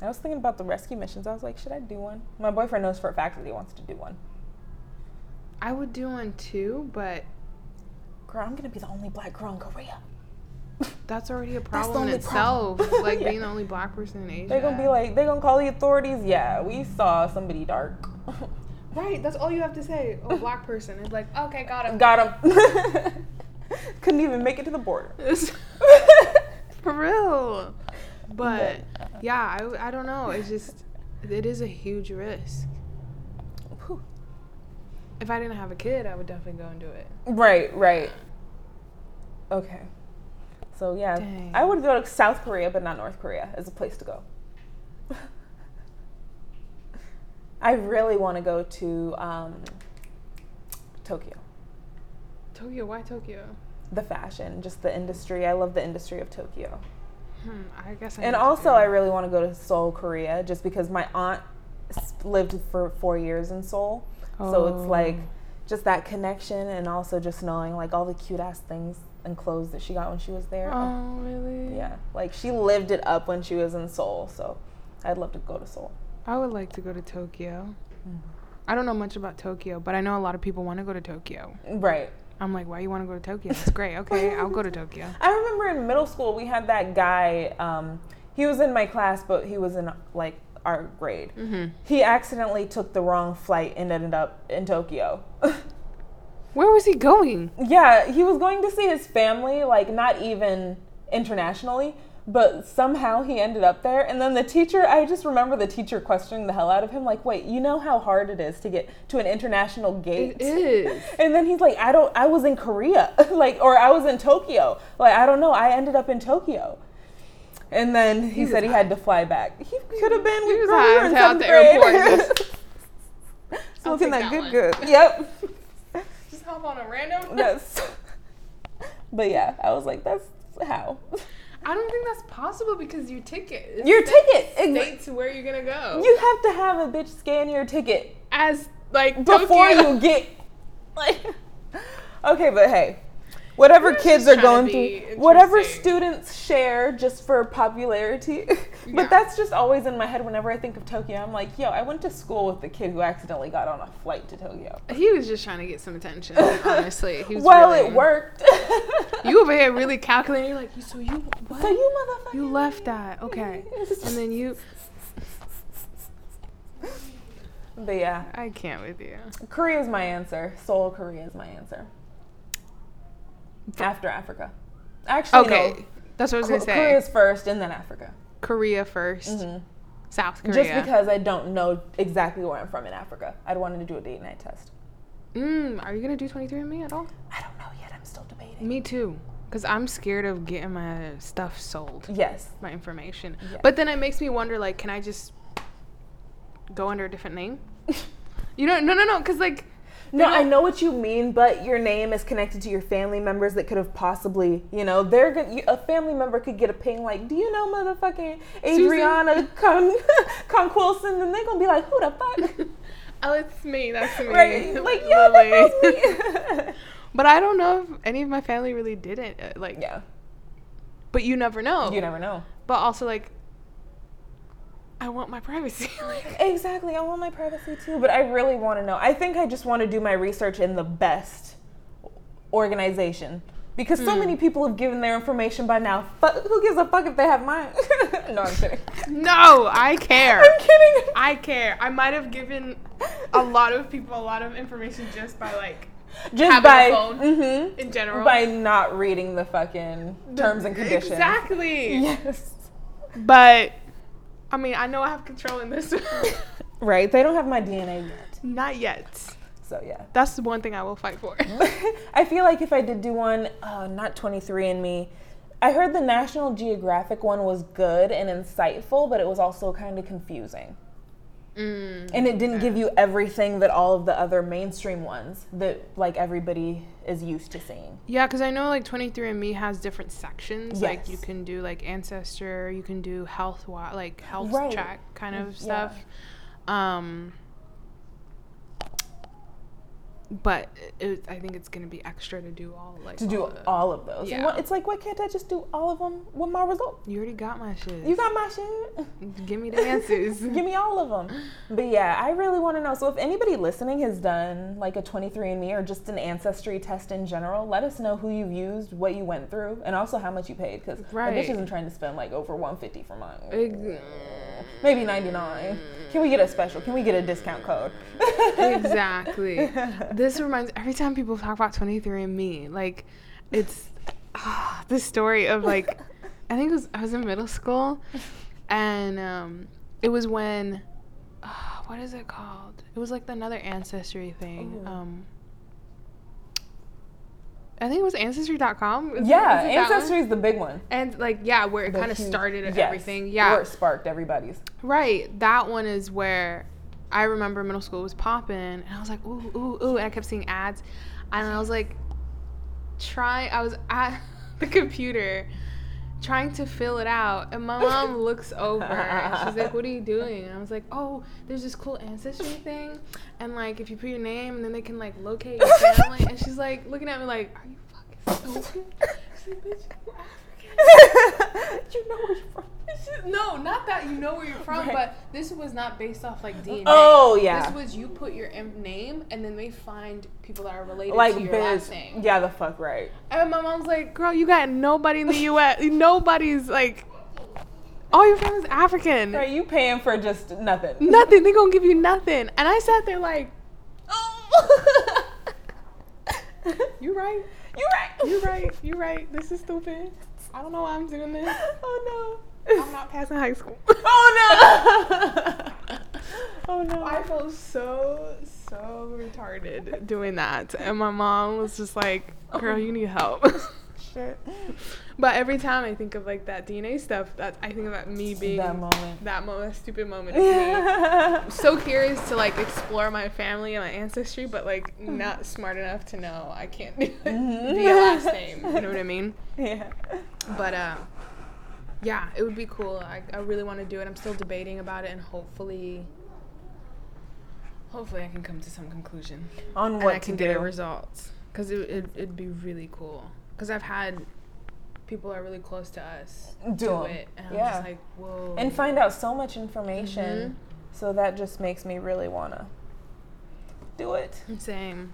I was thinking about the rescue missions. I was like, should I do one? My boyfriend knows for a fact that he wants to do one. I would do one too, but Girl, I'm gonna be the only black girl in Korea. that's already a problem in itself. problem. like Yeah. being the only black person in Asia. They're gonna be like, they're gonna call the authorities. Yeah, we saw somebody dark. right, that's all you have to say. Oh, black person. is like, okay, got him. Got him. Couldn't even make it to the border. For real. But yeah, I, I don't know. It's just, it is a huge risk. Whew. If I didn't have a kid, I would definitely go and do it. Right, right. Okay. So yeah, Dang. I would go to South Korea, but not North Korea as a place to go. I really want to go to um, Tokyo. Tokyo, why Tokyo? The fashion, just the industry. I love the industry of Tokyo. Hmm, I guess I And also. I really want to go to Seoul, Korea, just because my aunt lived for four years in Seoul. Oh. So it's like Oh. just that connection, and also just knowing like all the cute ass things and clothes that she got when she was there. Oh, really? Yeah, like she lived it up when she was in Seoul. So I'd love to go to Seoul. I would like to go to Tokyo. Mm. I don't know much about Tokyo, but I know a lot of people want to go to Tokyo. Right. I'm like, why you want to go to Tokyo? That's great. Okay, I'll go to Tokyo. I remember in middle school we had that guy. Um, he was in my class, but he was in like our grade. Mm-hmm. He accidentally took the wrong flight and ended up in Tokyo. Where was he going? yeah, he was going to see his family, like not even internationally, but somehow he ended up there. And then the teacher, I just remember the teacher questioning the hell out of him, like, "Wait, you know how hard it is to get to an international gate?" It is. And then he's like, I don't, I was in Korea, like, or I was in Tokyo. Like, I don't know. I ended up in Tokyo. And then he, He said was he had to fly back. He could have been. He was girl, we high were in as hell at the grade. airport, Smoking that, that good, one. good. Yep. Just hop on a random. That's. But yeah, I was like, that's how. I don't think that's possible because your ticket. is Your ticket. states where you're gonna go. You have to have a bitch scan your ticket as like before Tokyo. you get. Like, okay, but hey, whatever kids are going through, whatever students share just for popularity. Yeah. but that's just always in my head whenever I think of Tokyo. I'm like, yo, I went to school with the kid who accidentally got on a flight to Tokyo. He was just trying to get some attention. Honestly, he was well, really, it worked. You over here really calculating. You're like, so you what? so you motherfucker. You left that, okay? And then you. But yeah, I can't with you. Korea is my answer. Seoul, Korea is my answer. After Africa. Actually, Okay, no. that's what I was gonna say. Korea's first and then Africa. Korea 1st Mhm. South Korea. Just because I don't know exactly where I'm from in Africa. I'd wanted to do a date night test. Mm, are you gonna do 23andMe at all? I don't know yet. I'm still debating. Me too. Cause I'm scared of getting my stuff sold, Yes. my information. Yeah. But then it makes me wonder, like, can I just go under a different name? You know, no, no, no. Cause like, No, I know what you mean, but your name is connected to your family members that could have possibly, you know, they're gonna, a family member could get a ping like, "Do you know motherfucking Adriana Con Conquilson?" And they're gonna be like, "Who the fuck?" oh, it's me. That's me. right? Like, yo, that was me. But I don't know if any of my family really did it. uh, Like, yeah, but you never know. you never know. But also, like, I want my privacy. Exactly. I want my privacy too, but I really want to know. I think I just want to do my research in the best organization because so many people have given their information by now. But who gives a fuck if they have mine? no, I'm kidding. no, I care. I'm kidding. I care. I might have given a lot of people a lot of information just by like just by a phone mhm, in general. by not reading the fucking terms and conditions. Exactly. Yes. But I mean, I know I have control in this. Right. They don't have my DNA yet. Not yet. So yeah. That's the one thing I will fight for. I feel like if I did do one, uh, not 23andMe, I heard the National Geographic one was good and insightful, but it was also kind of confusing. Mm. And it didn't give you everything that all of the other mainstream ones that like everybody is used to seeing. Yeah, because I know like 23andMe has different sections. Like you can do like ancestor, you can do health, like health Right. track kind of Yeah. stuff. Um, but it, I think it's gonna be extra to do all like To do all all of those. Yeah. What- It's like, why can't I just do all of them with my result? You already got my shit. You got my shit. Give me the answers. Give me all of them. But yeah, I really want to know. So if anybody listening has done like a 23andMe or just an ancestry test in general, let us know who you've used, what you went through, and also how much you paid. Because my Right. bitch isn't trying to spend like over 150 for mine. Maybe 99. Can we get a special? Can we get a discount code? exactly. This reminds every time people talk about 23andMe, like it's ah, this story of like I think it was I was in middle school and um it was when ah, what is it called? It was like another ancestry thing. Ooh. Um I think it was ancestry.com. Is yeah, it ancestry is the big one. And like yeah, where it kind of started yes, everything. Yeah. Where it sparked everybody's. Right. That one is where I remember middle school was popping, and I was like, ooh, ooh, ooh, and I kept seeing ads, and I was like, try. I was at the computer trying to fill it out, and my mom looks over, and she's like, "What are you doing?" And I was like, "Oh, there's this cool ancestry thing, and like if you put your name, and then they can like locate your family." and she's like looking at me like, "Are you fucking stupid?" She's like, "Bitch, you're African." you know where you're from. No, not that. you know where you're from, Right. but this was not based off like DNA. Oh, yeah. This was you put your name and then they find people that are related like to your biz. last name. Yeah, the fuck right. And my mom's like, "Girl, you got nobody in the U.S. Nobody's like, all your family's African. Right, you paying for just nothing. Nothing. They gonna give you nothing." And I sat there like, oh, "You right. You right. You right. You right. This is stupid. I don't know why I'm doing this. Oh I'm not passing high school." Oh no. oh no. I felt so so retarded doing that, and my mom was just like, "Girl, you need help." Shit. but every time I think of like that DNA stuff, that I think about me being That moment. that moment, stupid moment. I'm So curious to like explore my family and my ancestry, but like not smart enough to know I can't do it Mhm. via last name. You know what I mean? yeah. But uh, yeah, it would be cool. I, I really want to do it. I'm still debating about it, and hopefully, hopefully I can come to some conclusion On what and I can to get a result. Cause it, it it'd be really cool. Cause I've had people that are really close to us Do do, it, and I'm Yeah. just like, whoa. and find out so much information. Mhm. So that just makes me really wanna do it. Same.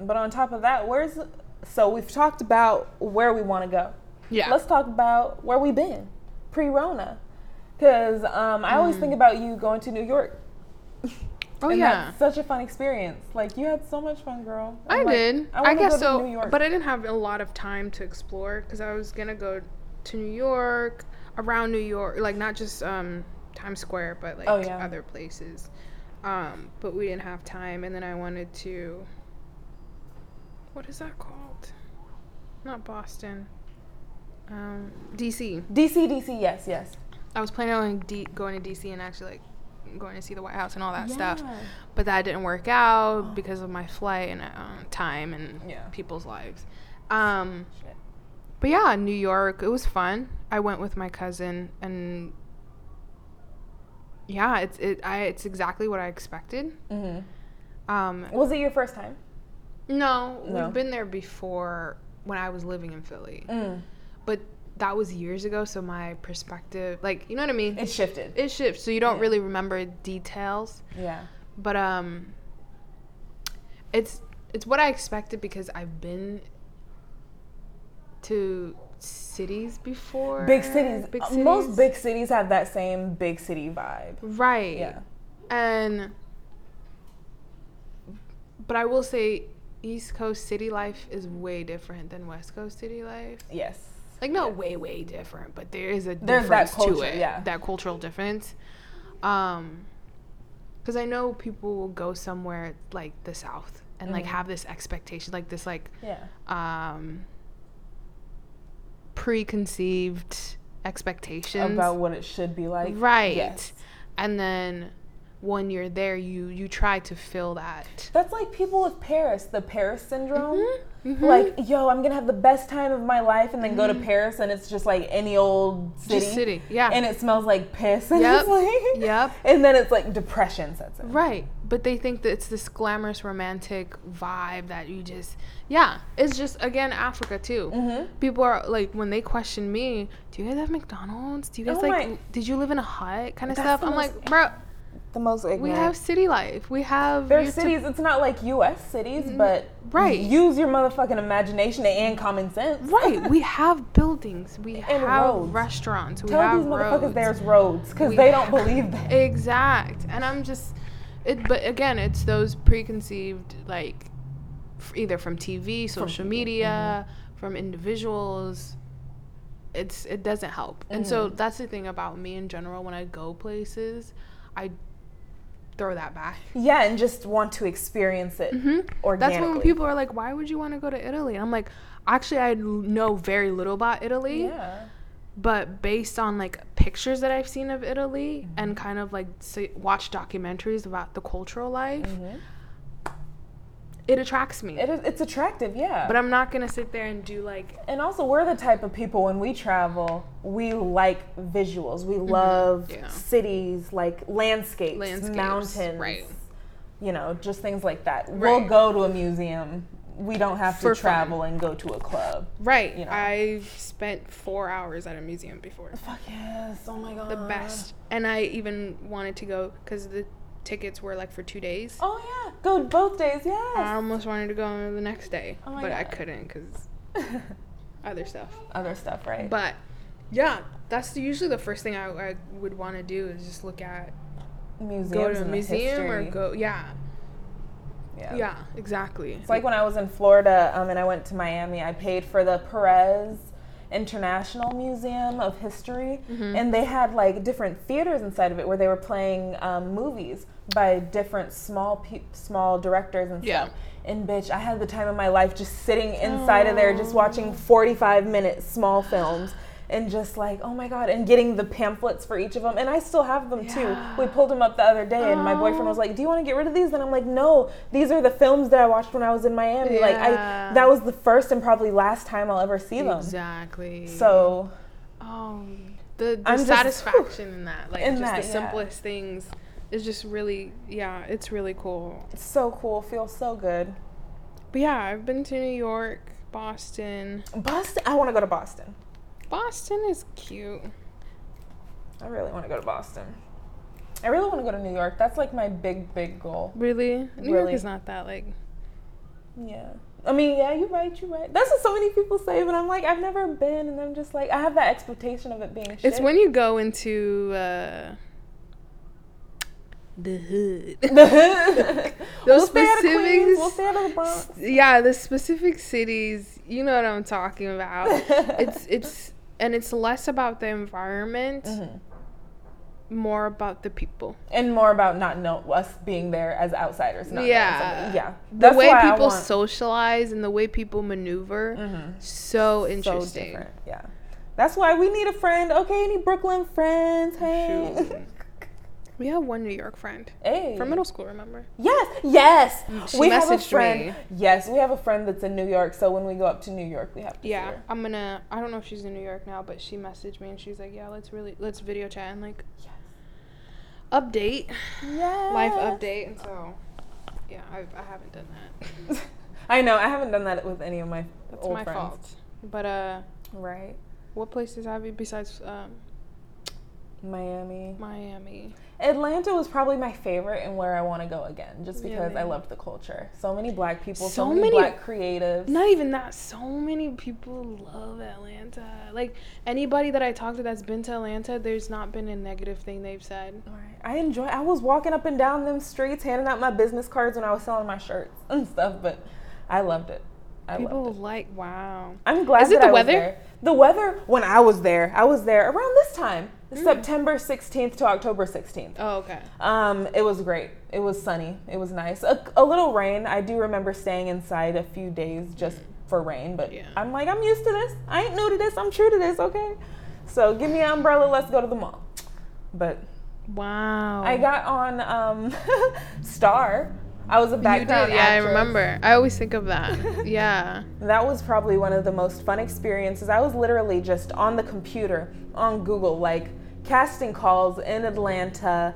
But on top of that, where's so we've talked about where we want to go. Yeah. Let's talk about where we've been pre-Rona, because um, I always think about you going to New York. Mm. oh and yeah. such a fun experience. Like you had so much fun, girl. I I'm like, did. I, wanna guess so. New York. But I didn't have a lot of time to explore because I was gonna go to New York, around New York, like not just um, Times Square, but like Oh, yeah. other places. Um, but we didn't have time, and then I wanted to. What is that called? Not Boston. Um, DC. DC, DC, yes, yes. I was planning on D- going to DC and actually like going to see the White House and all that stuff. But that didn't work out because of my flight and uh, time and Yeah. people's lives. Um, but yeah, New York, it was fun. I went with my cousin, and yeah, it's it. I it's exactly what I expected. hmm Um, Was it your first time? no, No. we've been there before when I was living in Philly, Mm. But that was years ago. So my perspective, like you know what I mean, It shifted. it shifts. So you don't Yeah. really remember details. yeah. but um it's it's what i expected because i've been to cities before Big cities. big uh, Most big cities have that same big city vibe. right Yeah. and but i will say east coast city life is way different than west coast city life Yes. Like not way way different but there is a There's that difference culture, to it yeah. that cultural difference um because i know people will go somewhere like the south and like Mhm. have this expectation like this like Yeah. um preconceived expectations About what it should be like. right Yes. and then when you're there you you try to fill that That's like people with Paris, the Paris syndrome. Mhm. Like, yo, I'm gonna have the best time of my life, and then go to Paris, and it's just like any old city, Mm-hmm. just city yeah and it smells like piss. And, Yep. it's like, Yep. and then it's like depression sets in. Right. But they think that it's this glamorous romantic vibe that you just yeah, it's just again Africa too. Mhm. People are like when they question me, do you guys have McDonald's? Do you guys Oh like my- did you live in a hut kind of That's stuff? I'm like, bro, The most ignorant. we have city life. We have There's cities. It's not like U.S. cities, but Mm-hmm. Right. Use your motherfucking imagination and common sense. Right, we have buildings, we And have roads. restaurants, we Tell have these motherfuckers roads. there's roads because they don't believe that. Exact. And I'm just it but again, it's those preconceived like f- either from TV, social people, media, from individuals. It's it doesn't help. And Mm-hmm. so that's the thing about me in general when I go places, I throw that back. Yeah, and just want to experience it organically. That's when people are like, "Why would you want to go to Italy?" I'm like, "Actually, I know very little about Italy." Yeah. but based on like pictures that I've seen of Italy Mm-hmm. and kind of like say, watch documentaries about the cultural life, it attracts me. It is, it's attractive, yeah. but I'm not gonna sit there and do like and also, we're the type of people when we travel, we like visuals. We love Mm-hmm. Yeah. cities, like landscapes, Landscapes, mountains, right. You know, just things like that. We'll go to a museum we don't have For to fun. travel and go to a club. Right. You know. I spent four hours at a museum before. Fuck yes! Oh my god. The best. And I even wanted to go because the tickets were like for two days. Oh yeah, go both days. Yes. I almost wanted to go the next day, Oh my but I couldn't because other stuff. Other stuff, right? But yeah, that's usually the first thing I, I would want to do is just look at museums go to a museum or go yeah Yeah. yeah exactly. It's like when I was in Florida um, and I went to Miami, I paid for the Perez International Museum of History, Mm-hmm. and they had like different theaters inside of it where they were playing um, movies by different small pe- small directors and Yeah. stuff. And bitch, I had the time of my life just sitting inside of there, just watching 45 minute small films. And just like, oh my God, and getting the pamphlets for each of them. And I still have them too. We pulled them up the other day, and my boyfriend was like, Do you want to get rid of these? And I'm like, No, these are the films that I watched when I was in Miami. Like, I that was the first and probably last time I'll ever see them. Exactly. So, oh, the, the I'm just- satisfaction in that, like In just that, the yeah. simplest things, is just really yeah, it's really cool. it's so cool, feels so good. But yeah, I've been to New York, Boston. Boston, I want to go to Boston. Boston is cute. I really want to go to Boston. I really want to go to New York. That's like my big, big goal. Really, New York Really. is not that like. Yeah. I mean, yeah, you're right, you're right. That's what so many people say, but I'm like, I've never been, and I'm just like, I have that expectation of it being shit. It's when you go into uh, the hood. we'll Those stay out of Queens, specifics- we'll stay out of the Bronx. yeah, the specific cities. You know what I'm talking about. it's it's and it's less about the environment, Mhm. more about the people. And more about not know us being there as outsiders. Not knowing Yeah. somebody. yeah. The way why people want- socialize and the way people maneuver, Mhm. so so interesting. different. Yeah. That's why we need a friend. Okay, any Brooklyn friends? Hey. Shoot. We have one New York friend hey. from middle school. Remember? Yes, yes. She we have a friend. me. Yes, we have a friend that's in New York. So when we go up to New York, we have to see Yeah, her. I'm gonna. I don't know if she's in New York now, but she messaged me and she's like, "Yeah, let's really let's video chat and like Yes. update, Yes. life update." And so, yeah, I I haven't done that. I know. I haven't done that with any of my That's old my friends. fault. But uh, Right. what places have you besides um, Miami. Miami? Atlanta was probably my favorite and where I want to go again, just because I loved the culture. So many black people, so, So many, many- black creatives. Not even that. So many people love Atlanta. Like anybody that I talked to that's been to Atlanta, there's not been a negative thing they've said. Right. I enjoy. I was walking up and down them streets, handing out my business cards when I was selling my shirts and stuff. But I loved it. I People loved it. like wow. I'm glad. Is it that the I was weather? there. The weather when I was there, I was there around this time, Mm. September 16th to October 16th. Oh, okay. Um, it was great. It was sunny. It was nice. A, a little rain. I do remember staying inside a few days just for rain, but Yeah. I'm like, I'm used to this. I ain't new to this. I'm true to this. Okay. So give me an umbrella. Let's go to the mall. But Wow. I got on um, Star. I was a You background did, yeah. I remember. I always think of that. yeah. That was probably one of the most fun experiences. I was literally just on the computer on Google, like casting calls in Atlanta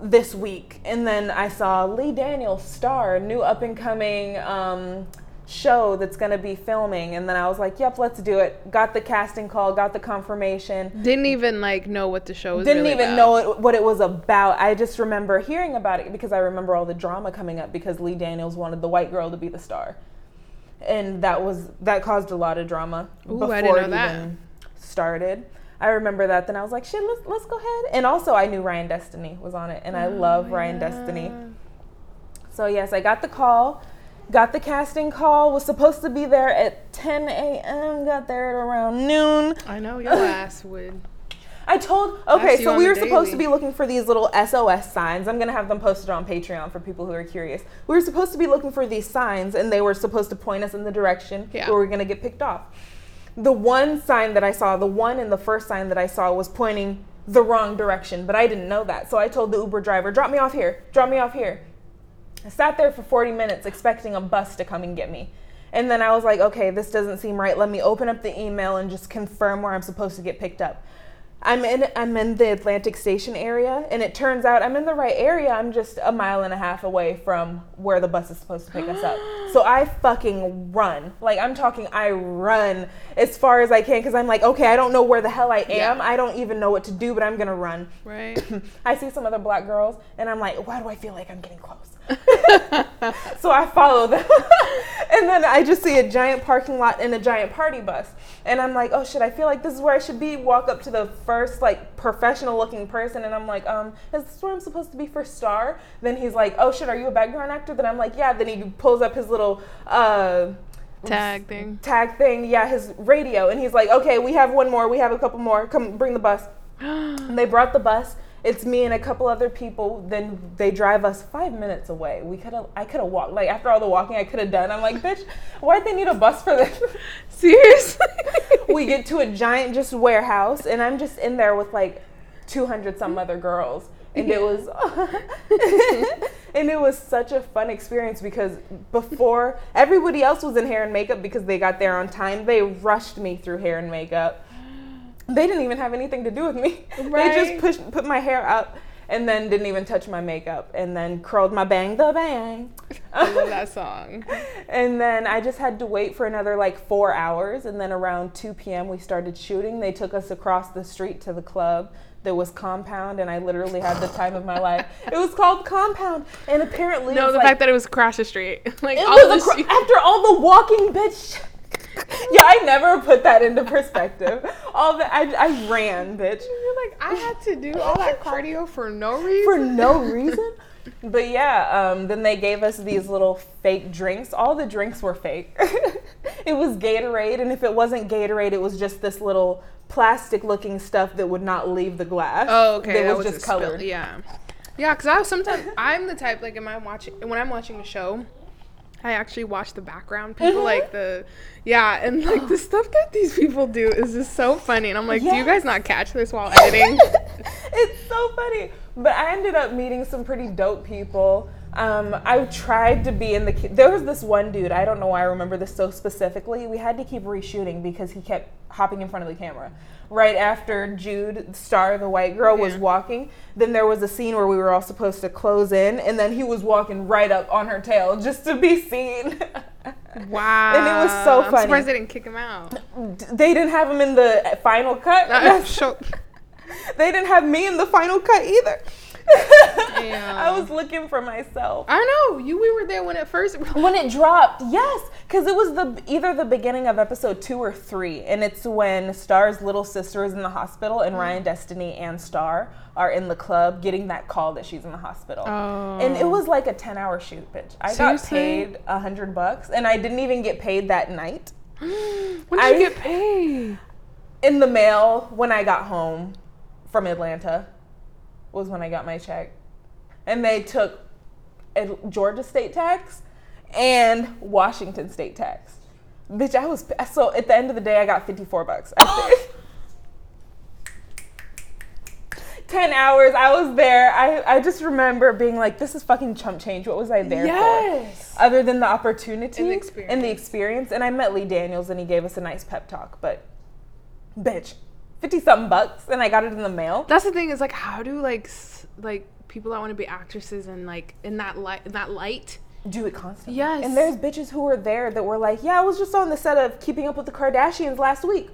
this week. And then I saw Lee Daniels star, new up and coming um, show that's going to be filming. And then I was like, yep, let's do it. Got the casting call, got the confirmation. Didn't even like know what the show was. Didn't really even about. know it, what it was about. I just remember hearing about it because I remember all the drama coming up because Lee Daniels wanted the white girl to be the star, and that was that caused a lot of drama Ooh, before I didn't know it that. even started. I remember that. Then I was like, shit, let's let's go ahead. And also, I knew Ryan Destiny was on it, and I oh, love Ryan Destiny. Oh, So yes, I got the call, got the casting call. Was supposed to be there at 10 a.m. Got there at around noon. I know your ass would. I told okay, so we were supposed to be looking for these little SOS signs. I'm gonna have them posted on Patreon for people who are curious. We were supposed to be looking for these signs, and they were supposed to point us in the direction Yeah. where we're gonna get picked off. The one sign that I saw, the one and the first sign that I saw was pointing the wrong direction, but I didn't know that. So I told the Uber driver, "Drop me off here. Drop me off here." I sat there for 40 minutes expecting a bus to come and get me. And then I was like, okay, this doesn't seem right. Let me open up the email and just confirm where I'm supposed to get picked up. I'm in I'm in the Atlantic Station area, and it turns out I'm in the right area. I'm just a mile and a half away from where the bus is supposed to pick us up. So I fucking run. Like I'm talking, I run as far as I can because I'm like, okay, I don't know where the hell I am. Yeah. I don't even know what to do, but I'm gonna run. Right. I see some other black girls, and I'm like, why do I feel like I'm getting close? so I follow them. and then I just see a giant parking lot and a giant party bus. And I'm like, oh shit, I feel like this is where I should be. Walk up to the first like professional looking person and I'm like, um, is this where I'm supposed to be for star? Then he's like, oh shit, are you a background actor? Then I'm like, yeah. Then he pulls up his little uh Tag thing. tag thing, yeah, his radio, and he's like, okay, we have one more, we have a couple more. Come bring the bus. And they brought the bus. It's me and a couple other people. Then they drive us five minutes away. We could have, I could have walked. Like after all the walking I could have done, I'm like, bitch, why'd they need a bus for this? Seriously. we get to a giant just warehouse, and I'm just in there with like 200 some other girls, and it was, and it was such a fun experience because before everybody else was in hair and makeup because they got there on time, they rushed me through hair and makeup. They didn't even have anything to do with me. They just pushed, put my hair up. And then didn't even touch my makeup, and then curled my bang the bang. I love that song. And then I just had to wait for another like four hours. And then around 2 p.m., we started shooting. They took us across the street to the club. that was Compound, and I literally had the time of my life. It was called Compound. And apparently, No, the like, fact that it was across the street. Like all acro- street- after all the walking, bitch. yeah, I never put that into perspective. All the I, I ran, bitch. You're like, I had to do all that cardio for no reason. for no reason. But yeah, um, then they gave us these little fake drinks. All the drinks were fake. it was Gatorade, and if it wasn't Gatorade, it was just this little plastic-looking stuff that would not leave the glass. Oh, okay. That That was was just a spill. colored. Yeah, yeah. Because I sometimes I'm the type like, am I watching when I'm watching a show, I actually watch the background people, Mhm. like the yeah, and like the stuff that these people do is just so funny. And I'm like, do you guys not catch this while editing? it's so funny. But I ended up meeting some pretty dope people. Um, I tried to be in the. There was this one dude. I don't know why I remember this so specifically. We had to keep reshooting because he kept hopping in front of the camera. Right after Jude, Star, of the white girl, was Yeah. walking, then there was a scene where we were all supposed to close in, and then he was walking right up on her tail just to be seen. wow. And it was so I'm funny. surprised they didn't kick him out. they didn't have him in the final cut. Uh, show- they didn't have me in the final cut either. Damn. I was looking for myself. I know you. We were there when it first. When it dropped, yes, because it was the either the beginning of episode two or three, and it's when Star's little sister is in the hospital, and Ryan Mm-hmm. Destiny and Star are in the club getting that call that she's in the hospital. Oh. And it was like a ten hour shoot, bitch. I Seriously? got paid a hundred bucks, and I didn't even get paid that night. when did I- you get paid? In the mail when I got home from Atlanta was when I got my check, and they took a Georgia state tax and Washington state tax. Bitch, I was so at the end of the day, I got fifty four bucks. I oh. think. Ten hours, I was there. I, I just remember being like, "This is fucking chump change." What was I there Yes. for? Other than the opportunity And the and the experience, and I met Lee Daniels, and he gave us a nice pep talk. But, bitch, fifty something bucks, and I got it in the mail. That's the thing is like how do like s- like people that want to be actresses and like in that light in that light do it constantly. Yes. And there's bitches who were there that were like, yeah, I was just on the set of Keeping Up with the Kardashians last week.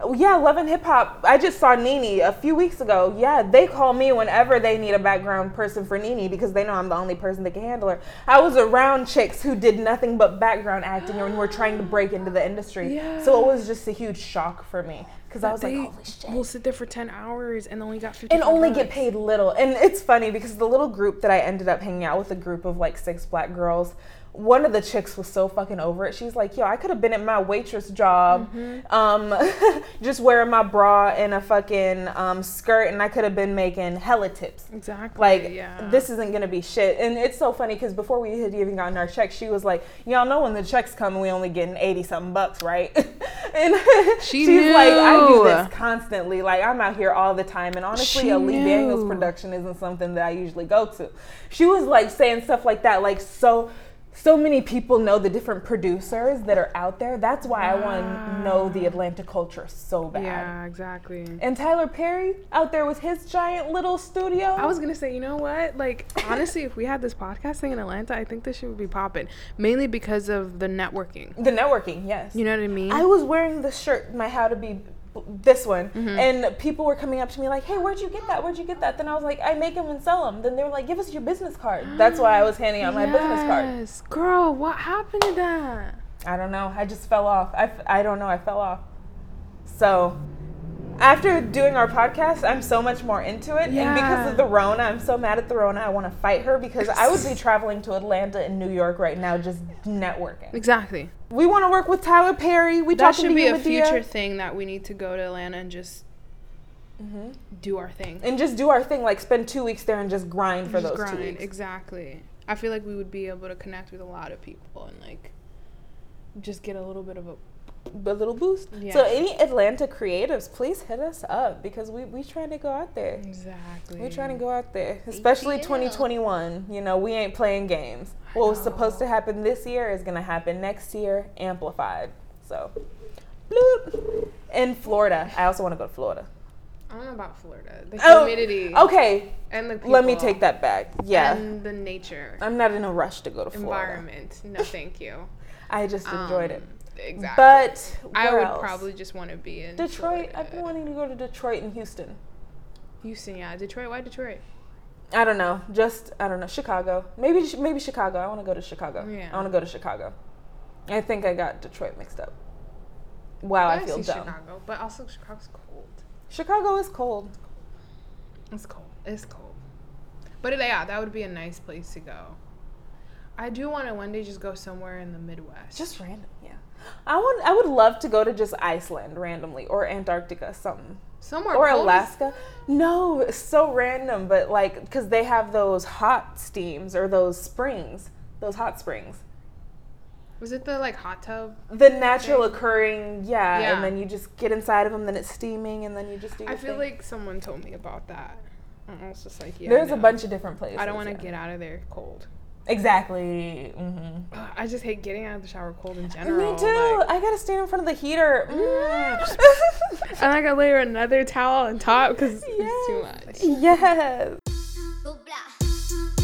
Oh, Yeah, Love and Hip Hop. I just saw Nene a few weeks ago. Yeah, they call me whenever they need a background person for Nene because they know I'm the only person that can handle her. I was around chicks who did nothing but background acting and were trying to break into the industry. Yeah. So it was just a huge shock for me because I was like, holy shit We'll sit there for 10 hours and only got 50 and only get paid little. And it's funny because the little group that I ended up hanging out with, a group of like six black girls, one of the chicks was so fucking over it. She's like, "Yo, I could have been at my waitress job, um, just wearing my bra and a fucking um, skirt, and I could have been making hella tips." exactly Like yeah this isn't gonna be shit, and it's so funny because before we had even gotten our check, she was like, "Y'all know when the checks come, we only getting eighty something bucks, right?" and She she's like, "I do this constantly. Like I'm out here all the time, and honestly, She a Lee Daniels production isn't something that I usually go to." She was like saying stuff like that, like so. So many people know the different producers that are out there. That's why I want to know the ah. Atlanta culture so bad. Yeah, exactly. And Tyler Perry out there with his giant little studio. I was gonna say, you know what? Like, honestly, if we had this podcast thing in Atlanta, I think this shit would be popping. Mainly because of the networking. the networking, yes. You know what I mean? I was wearing the shirt, my How to Be, this one, Mm-hmm. and people were coming up to me like, "Hey, where'd you get that? Where'd you get that?" Then I was like, "I make them and sell them." Then they were like, "Give us your business card." That's why I was handing out my business card. Yes, girl. What happened to that? I don't know. I just fell off. I, f- I don't know. I fell off. So after doing our podcast, I'm so much more into it. And because of the Rona, I'm so mad at the Rona. I want to fight her because I would be traveling to Atlanta and New York right now just networking. Exactly. We want to work with Tyler Perry. We That should be a future thing that we need to go to Atlanta and just Mm-hmm. do our thing. and just do our thing. Like spend two weeks there and just grind for Just those two grind. weeks. Exactly. I feel like we would be able to connect with a lot of people and like just get a little bit of a A little boost. Yeah. So any Atlanta creatives, please hit us up because we we trying to go out there. exactly. We're trying to go out there, especially ATL. 2021. You know, we ain't playing games. What was supposed to happen this year is going to happen next year, amplified. So, bloop. In Florida. I also want to go to Florida. I don't know about Florida. The Oh, humidity Okay, and the people. let me take that back. Yeah. And the nature. I'm not in a rush to go to Florida. environment. No, thank you. I just enjoyed it. Um, Exactly. But I would else? probably just want to be in Detroit. I've been wanting to go to Detroit and Houston. Houston, yeah. Detroit. Why Detroit? I don't know. Just I don't know. Chicago. Maybe maybe Chicago. I want to go to Chicago. Yeah. I want to go to Chicago. I think I got Detroit mixed up. Wow, I I'd feel dumb. Chicago, but also Chicago's cold. Chicago is cold. It's cold. It's cold. But yeah, that would be a nice place to go. I do want to one day just go somewhere in the Midwest. Just random. I want. I would love to go to just Iceland randomly or Antarctica, something, somewhere or as- Alaska. No, it's so random, but like because they have those hot steams or those springs, those hot springs. Was it the like hot tub? The natural occurring, yeah, Yeah. and then you just get inside of them, then it's steaming, and then you just do. I feel thing. like someone told me about that. And I was just like, yeah. there's a bunch of different places. I don't want to yeah. get out of there cold. Exactly. hmm Ugh, I just hate getting out of the shower cold in general. Me too. like- I gotta stand in front of the heater. Mm. and I gotta layer another towel on top because it's too much. yes.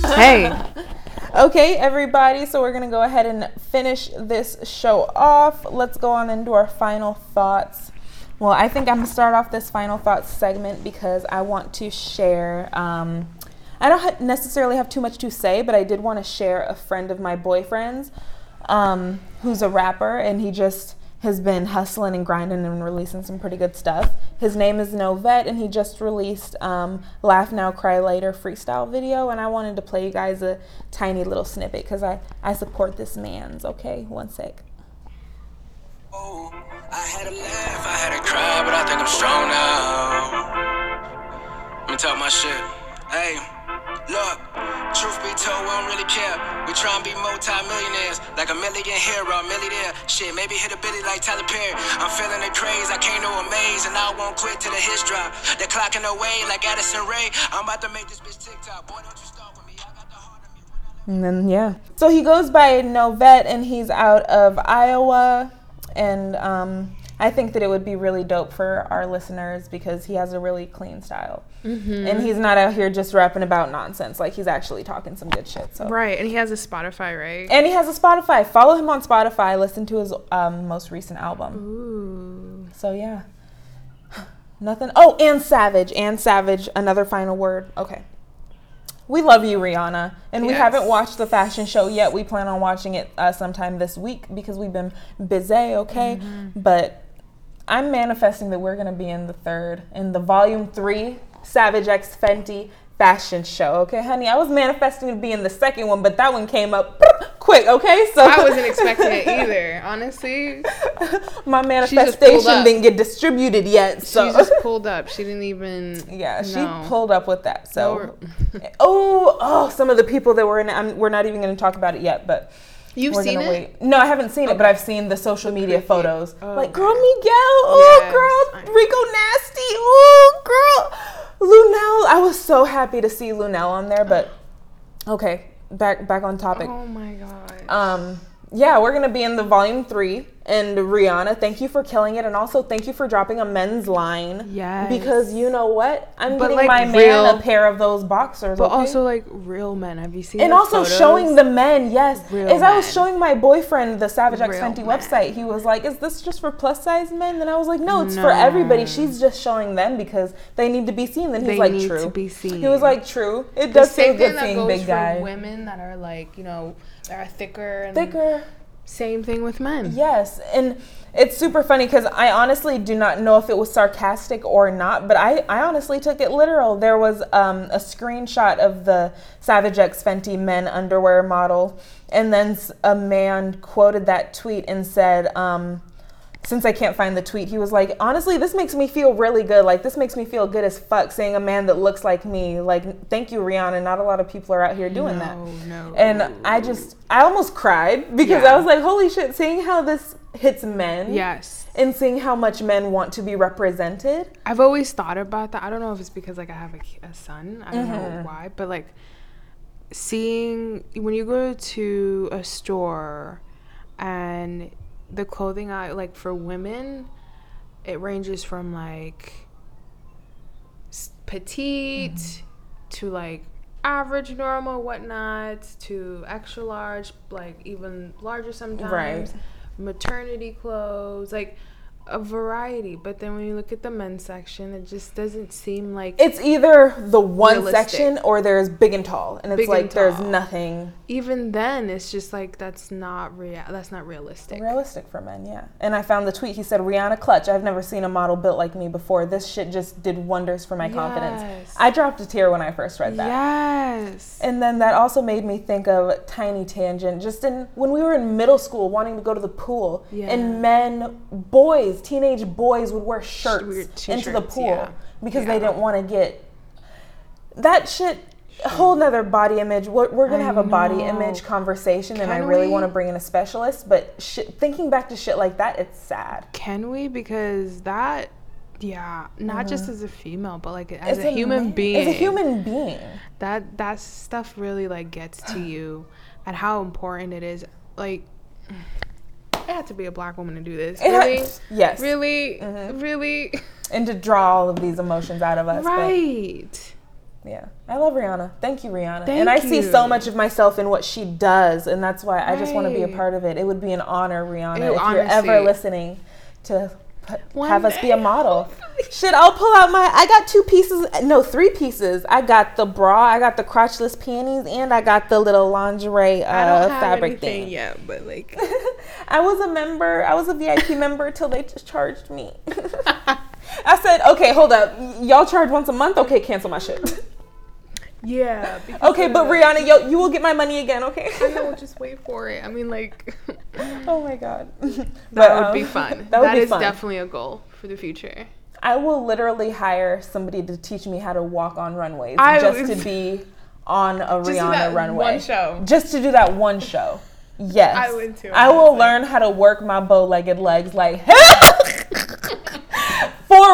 Hey, Okay, everybody. So we're gonna go ahead and finish this show off. Let's go on into our final thoughts. Well, I think I'm gonna start off this final thoughts segment because I want to share. Um, I don't necessarily have too much to say, but I did want to share a friend of my boyfriend's um, who's a rapper, and he just has been hustling and grinding and releasing some pretty good stuff. His name is Novet, and he just released um, "Laugh Now, Cry Later" freestyle video, and I wanted to play you guys a tiny little snippet because I I support this man's. Okay, one sec. Oh, I had a laugh, I had a cry, but I think I'm strong now. Let me talk my shit. Hey, look, truth be told, we don't really care. We try and be multi-millionaires, like a million hero, a millionaire. Shit, maybe hit a billy like Tyler Perry. I'm feeling the craze, I came to amaze, and I won't quit till the hits drop. They're clocking away like Addison Rae. I'm about to make this bitch TikTok. Boy, don't you start with me. I got the heart of me. And then yeah. So he goes by Novet and he's out of Iowa and um, I think that it would be really dope for our listeners because he has a really clean style. And he's not out here just rapping about nonsense. Like he's actually talking some good shit. So right, and he has a Spotify, right? and he has a Spotify. Follow him on Spotify. Listen to his um, most recent album. Ooh. So yeah. Nothing. Oh, and Savage. And Savage. Another final word. Okay. We love you, Rihanna. And we haven't watched the fashion show yet. We plan on watching it uh, sometime this week because we've been busy, okay? But I'm manifesting that we're going to be in the third, in the volume three Savage X Fenty fashion show, okay, honey? I was manifesting to be in the second one, but that one came up quick, okay? So I wasn't expecting it either, honestly. My manifestation didn't get distributed yet, so She just pulled up. She didn't even. Yeah, she No. pulled up with that. So, No. oh, oh, some of the people that were in it, I'm, we're not even going to talk about it yet, but You've we're seen it? wait. No, I haven't seen it, but I've seen the social media photos. Oh, like, girl, Miguel, oh, Yes, girl, Rico Nasty, oh, girl, Lunell. I was so happy to see Lunell on there, but okay, back back on topic. Oh my god. um, yeah, we're gonna be in the volume three. And Rihanna, thank you for killing it, and also thank you for dropping a men's line. Yes. Because you know what, I'm But, getting like, my man a pair of those boxers. But okay? also like real men. Have you seen? and the also photos? showing the men, yes. Real As I was showing my boyfriend the Savage X Fenty men. website, he was like, "Is this just for plus size men?" And I was like, "No, it's for everybody. She's just showing them because they need to be seen." Then he's They like, need "True." to be seen. He was like, "True. It The does feel same good thing that seeing goes big for guy, women that are like you know that are thicker and thicker." Same thing with men. Yes, and it's super funny because I honestly do not know if it was sarcastic or not, but I, I honestly took it literal. There was um, a screenshot of the Savage X Fenty men underwear model, and then a man quoted that tweet and said, um, since I can't find the tweet, he was like, honestly, this makes me feel really good. Like, this makes me feel good as fuck seeing a man that looks like me. Like, thank you, Rihanna. Not a lot of people are out here doing that. No, no. And I just, I almost cried because Yeah. I was like, holy shit, seeing how this hits men yes. and seeing how much men want to be represented. I've always thought about that. I don't know if it's because like I have a, a son. I don't Mm-hmm. know why, but like seeing when you go to a store and the clothing I like for women, it ranges from like petite Mm-hmm. to like average, normal, whatnot, to extra large, like even larger sometimes. Right. Maternity clothes, like a variety. But then when you look at the men's section, it just doesn't seem like It's either the one Realistic. section or there's big and tall, and it's Big and like there's nothing even then it's just like that's not real that's not realistic. realistic for men. Yeah. And I found the tweet. He said, "Rihanna Clutch. I've never seen a model built like me before. This shit just did wonders for my confidence." I dropped a tear when I first read that. Yes. And then that also made me think of tiny tangent. Just in when we were in middle school, wanting to go to the pool, Yeah. and men, boys, teenage boys would wear shirts into the pool yeah. because Yeah. they didn't want to get that shit. A whole nother body image. We're, we're gonna I have a body image conversation, and I really want to bring in a specialist. But shit, thinking back to shit like that, it's sad. Can we? Because that, yeah, not just mm-hmm. as a female, but like as As a, human man- being, as a human being, that that stuff really like gets to you, and how important it is. Like, it had to be a black woman to do this. Really, yes, really, Mm-hmm. really, and to draw all of these emotions out of us. but- right. Yeah, I love Rihanna. Thank you, Rihanna. Thank and I see so much of myself in what she does, and that's why I just want to be a part of it. It would be an honor, Rihanna, Ew, if you're ever listening, to One have us be a model. Shit, I'll pull out my. I got two pieces, no, three pieces. I got the bra, I got the crotchless panties, and I got the little lingerie uh, I don't have fabric thing. yet, but like, I was a member. I was a VIP member till they just charged me. I said, okay, hold up. Y'all charge once a month. Okay, cancel my shit. yeah. Okay, but Rihanna, yo, you will get my money again, okay? I know. Just wait for it. I mean, like, oh my god. that would um, be fun. That would that be is fun. definitely a goal for the future. I will literally hire somebody to teach me how to walk on runways I just would- to be on a Rihanna runway. one show. Just to do that one show. Yes. I would too, I will honestly. learn how to work my bow-legged legs like for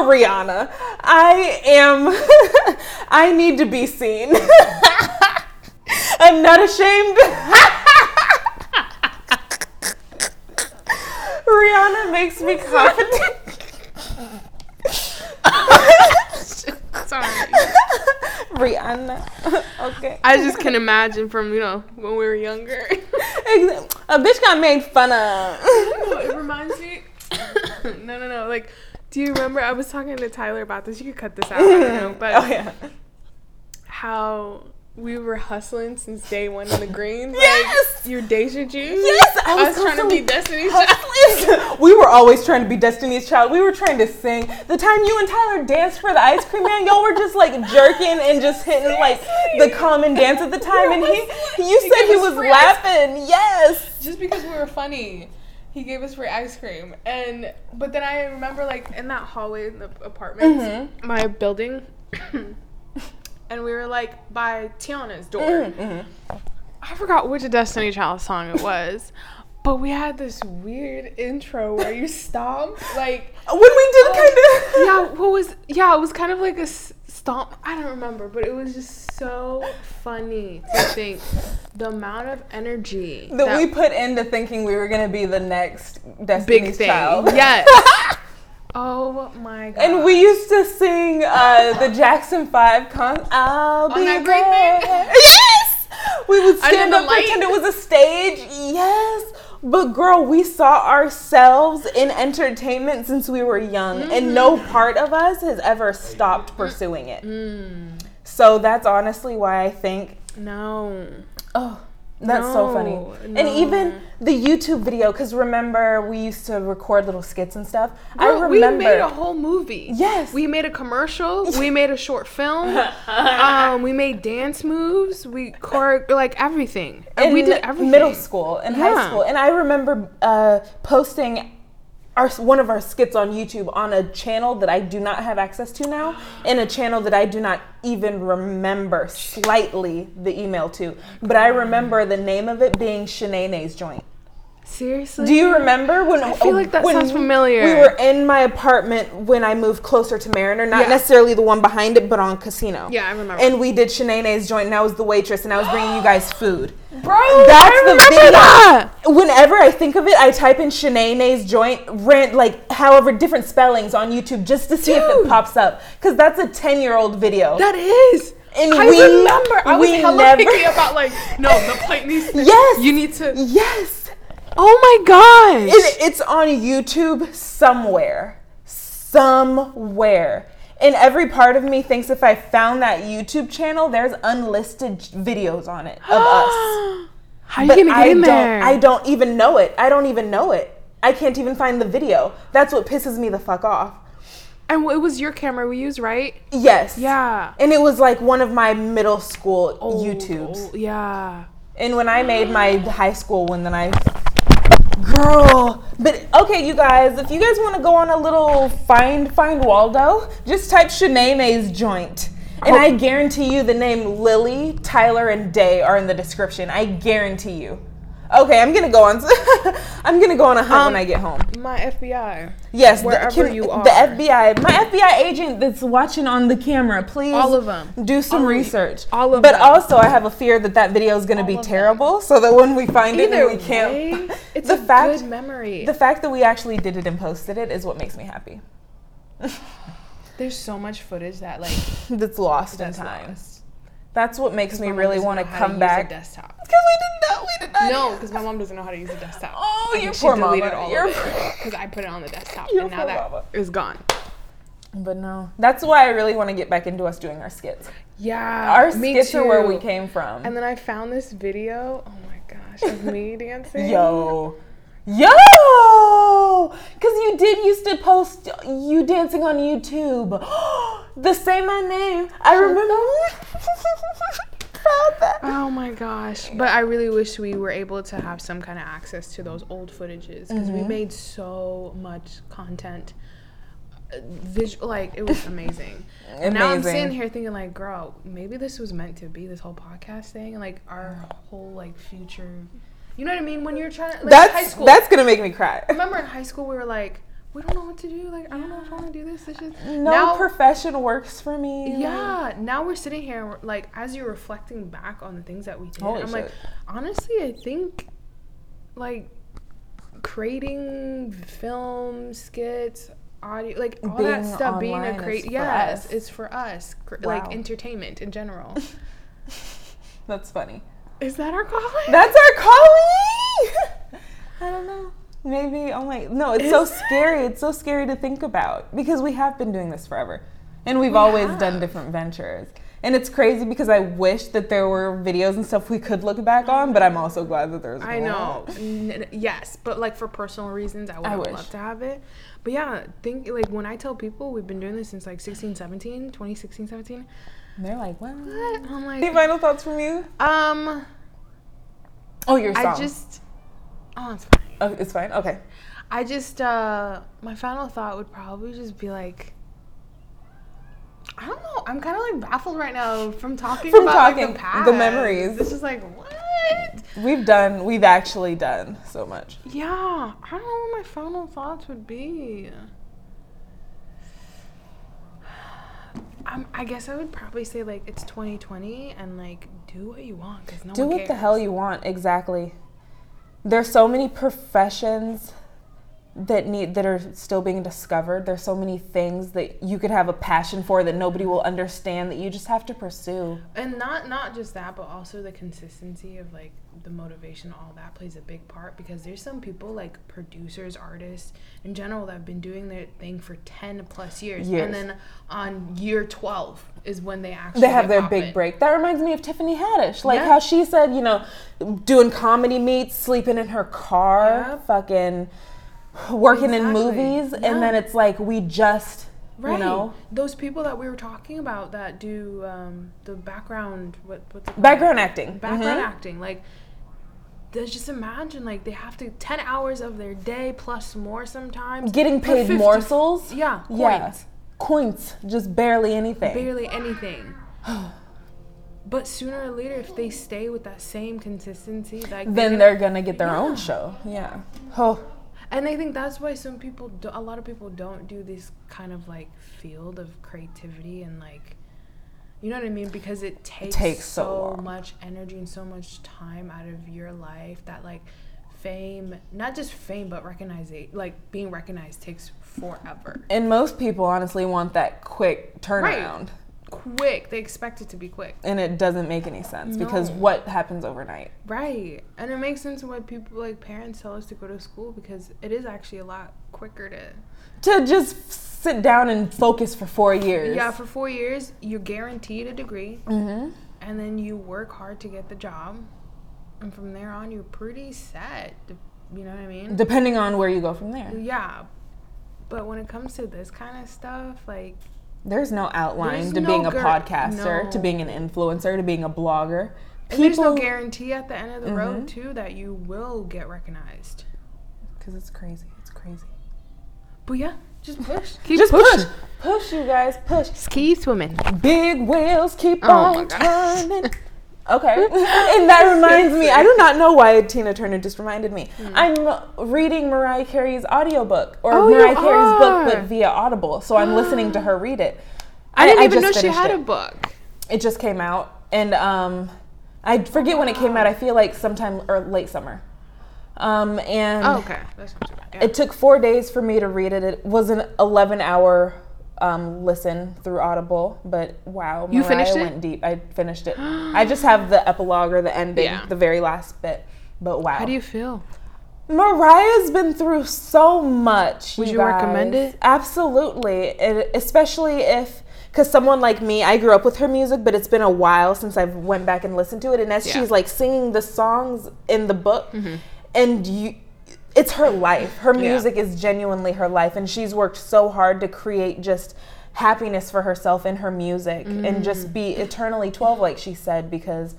Rihanna. I am I need to be seen. I'm not ashamed. Rihanna makes me confident. Sorry. Rihanna. okay. I just can imagine from you know when we were younger. A bitch got made fun of. it reminds me. no, no, no. Like, do you remember? I was talking to Tyler about this. You could cut this out. I don't know, oh, but oh yeah. how we were hustling since day one in the green. Yes! Like, your Deja Juice. Yes, I was Us trying to be Destiny's Child. We were always trying to be Destiny's Child. We were trying to sing. The time you and Tyler danced for the ice cream man, y'all were just like jerking and just hitting like the common dance at the time. And he, you said he was laughing. Yes. Just because we were funny. He gave us free ice cream, and but then I remember like in that hallway in the apartments, Mm-hmm. my building, and we were like by Tiana's door. Mm-hmm, I forgot which Destiny Child song it was, but we had this weird intro where you stomp like When we did kind of. yeah, what was yeah, it was kind of like a stomp. I don't remember, but it was just so funny to think the amount of energy that, we put into thinking we were gonna be the next Destiny's big thing. Child. Yes. oh my god. And we used to sing uh, the Jackson Five con. I'll On be that great there. Yes. We would stand up, pretend light? it was a stage. Yes. But girl, we saw ourselves in entertainment since we were young, and no Mm-hmm. part of us has ever stopped pursuing it. Mm. So that's honestly why I think no. Oh, that's so funny. No, And even the YouTube video, because remember we used to record little skits and stuff. I remember. we made a whole movie. Yes. We made a commercial. we made a short film. um, we made dance moves. We chore like everything. And we did everything. middle school and high school, and I remember uh, posting our one of our skits on YouTube on a channel that I do not have access to now, and a channel that I do not even remember slightly the email to. But I remember the name of it being Shanae's joint. Seriously. Do you remember when I feel like that when sounds familiar. We were in my apartment when I moved closer to Mariner, not Yeah. necessarily the one behind it, but on Casino. Yeah, I remember. And we did Shanae's joint, and I was the waitress, and I was bringing you guys food. Bro, That's I the remember video. that. Whenever I think of it, I type in Shanae's joint, rant like however different spellings on YouTube just to see if it pops up, because that's a ten year old video. That is. And I we- remember. I was hella never- picky about like, no, the plate needs to. Yes. You need to. yes. Oh my gosh. It, it's on YouTube somewhere. Somewhere. And every part of me thinks if I found that YouTube channel, there's unlisted videos on it of us. How are you But gonna get I in don't there? I don't even know it. I don't even know it. I can't even find the video. That's what pisses me the fuck off. and it was your camera we used, right? Yes. Yeah. And it was like one of my middle school oh, YouTubes. Oh, yeah. And when I made my high school one, then I. Girl, but okay, you guys, if you guys want to go on a little find find Waldo, just type Shanae's joint, and I guarantee you the name Lily, Tyler, and Day are in the description. I guarantee you. Okay, I'm gonna go on. I'm gonna go on a hunt when Um, I get home. My FBI. Yes, the- wherever can- you are. The FBI, my FBI agent that's watching on the camera, please. All of them. Do some All research. all of But them. also, I have a fear that that video is going to be of them. terrible, so that when we find it Either and we can't. way, it's the a fact, good memory. the fact that we actually did it and posted it is what makes me happy. There's so much footage that like That's lost that's in time. lost. That's what makes me really want to come a back. desktop. Because we didn't know. We did not. No, because my mom doesn't know how to use a desktop. Oh, I you poor mama. all You're- because I put it on the desktop, and now that mama. is gone. But no, that's why I really want to get back into us doing our skits. Yeah, Our skits are where we came from. And then I found this video. Oh my gosh, of me dancing. Yo. Yo! Because you did used to post you dancing on YouTube. the Say My Name. I remember. Oh my gosh. But I really wish we were able to have some kind of access to those old footages because we mm-hmm. made so much content. Visual, like it was amazing. And now I'm sitting here thinking, like, girl, maybe this was meant to be this whole podcast thing, like our whole like future. You know what I mean? When you're trying to, like, high That's school. that's gonna make me cry. remember in high school we were like, we don't know what to do. Like, I don't know if I want to do this. This is No now. profession works for me. Yeah, now we're sitting here, like, as you're reflecting back on the things that we did, Holy I'm like, honestly, I think, like, creating film skits, audio, like all that stuff, being a for yes, us. it's for us, cr- Wow. like entertainment in general. That's funny. Is that our calling? That's our calling. I don't know. Maybe. Oh my. No, it's so Is that- scary. It's so scary to think about because we have been doing this forever, and we've always done different ventures. And it's crazy because I wish that there were videos and stuff we could look back on, but I'm also glad that there's. I know. N- yes, but like for personal reasons, I would I have to have it. But yeah, think like when I tell people we've been doing this since like 16, 17, 2016, 17. And they're like, what? What? I'm Any final thoughts from you? um, Oh, your song. I just, oh, it's fine. Oh, it's fine. Okay. I just, uh, my final thought would probably just be like, I don't know. I'm kind of like baffled right now from talking From about talking, the the past. memories. It's just like what? We've done. We've actually done so much. Yeah, I don't know what my final thoughts would be. Um, I guess I would probably say like it's 2020 and like do what you want because no Do what cares. the hell you want, exactly. There's so many professions that need that are still being discovered. There's so many things that you could have a passion for that nobody will understand that you just have to pursue. and not not just that but also the consistency of like the motivation all that plays a big part because there's some people like producers artists in general that have been doing their thing for 10 plus years, Years. and then on year 12 is when they actually They have their big break. That reminds me of Tiffany Haddish. Like Yeah. how she said, you know, doing comedy meets, sleeping in her car, Yeah. fucking working in movies, Yeah. and then it's like we just, Right. you know, those people that we were talking about that do um, the background what what's it background acting. background Mhm. acting like just imagine like they have to 10 hours of their day plus more sometimes Getting paid 50 morsels. yeah Yeah. coins Coins, just barely anything. barely anything but sooner or later if they stay with that same consistency like then gonna- they're gonna get their Yeah. own show. Yeah. Oh, and i think that's why some people do, a lot of people don't do this kind of like field of creativity and like you know what i mean? Because it takes, takes so so much energy and so much time out of your life that like fame not just fame but recognizing like being recognized takes forever. And most people honestly want that quick turnaround, quick they expect it to be quick and it doesn't make any sense because what happens overnight? right and it makes sense why people like parents tell us to go to school because it is actually a lot quicker to To just sit down and focus for four years. Yeah, for four years, you're guaranteed a degree, hmm and then you work hard to get the job, and from there on, you're pretty set. You know what I mean? Depending on where you go from there, yeah, but when it comes to this kind of stuff, like there's no outline There's to no being a guar- podcaster, to being an influencer, to being a blogger. and there's no guarantee at the end of the road Mhm. too that you will get recognized. because it's crazy. It's crazy. But yeah, just push. Keep just pushing. push, push, you guys, push. Just keep swimming. Big wheels keep Oh my on gosh. turning. Okay. and that reminds me, I do not know why Tina Turner just reminded me. I'm reading Mariah Carey's audiobook or. Oh, Mariah Carey's book but via Audible. So I'm listening to her read it. I didn't even know she had it. a book. It just came out and um I forget when it came out. I feel like sometime or late summer. Um and Oh, okay. That's not too bad. Yeah. it took four days for me to read it. It was an 11 hour um, listen through Audible, but wow, You Mariah finished it? went deep. I finished it. I just have the epilogue or the ending, Yeah. the very last bit. But wow, How do you feel? Mariah's been through so much. Would you recommend guys. it? Absolutely, it, especially if because someone like me, I grew up with her music, but it's been a while since I've went back and listened to it. And as Yeah. Mm-hmm. she's like singing the songs in the book, and you. It's her life. Her Yeah. music is genuinely her life, and she's worked so hard to create just happiness for herself in her music and Mm. just be eternally 12, like she said, because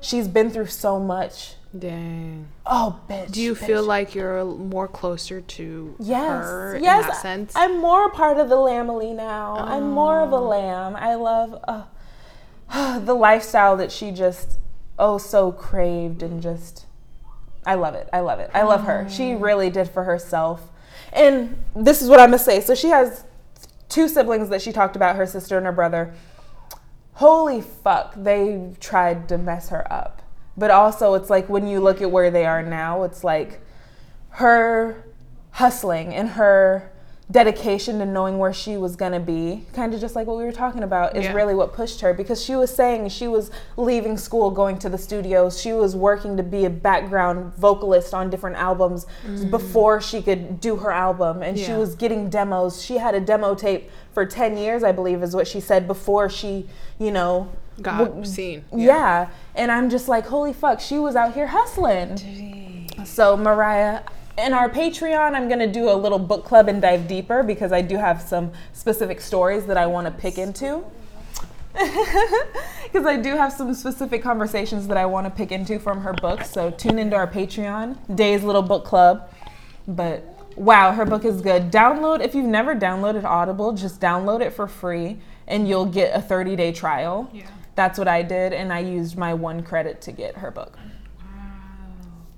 she's been through so much. Dang. Oh, bitch. Do you bitch. feel like you're more closer to Yes, her yes. in that sense? I'm more a part of the Lambily now. I'm more of a Oh. lamb. I love uh, the lifestyle that she just oh so craved and just. I love it. I love it. I love her. She really did for herself. And this is what I'm gonna say. So she has two siblings that she talked about, her sister and her brother. Holy fuck, they tried to mess her up. But also, it's like when you look at where they are now, it's like her hustling and her dedication to knowing where she was going to be, kind of just like what we were talking about, is Yeah. really what pushed her because she was saying she was leaving school, going to the studios. She was working to be a background vocalist on different albums before she could do her album. And she Mm. Was getting demos. She had a demo tape for 10 years, I believe, is what she said before she, you know, Got w- seen. yeah. And I'm just like, holy fuck, she was out here hustling. So, Mariah, in our Patreon, I'm going to do a little book club and dive deeper because I do have some specific stories that I want to pick into. Because I do have some specific conversations that I want to pick into from her book. So, tune into our Patreon, Day's Little Book Club. But wow, her book is good. Download, if you've never downloaded Audible, just download it for free and you'll get a 30 day trial. Yeah. That's what I did, and I used my one credit to get her book.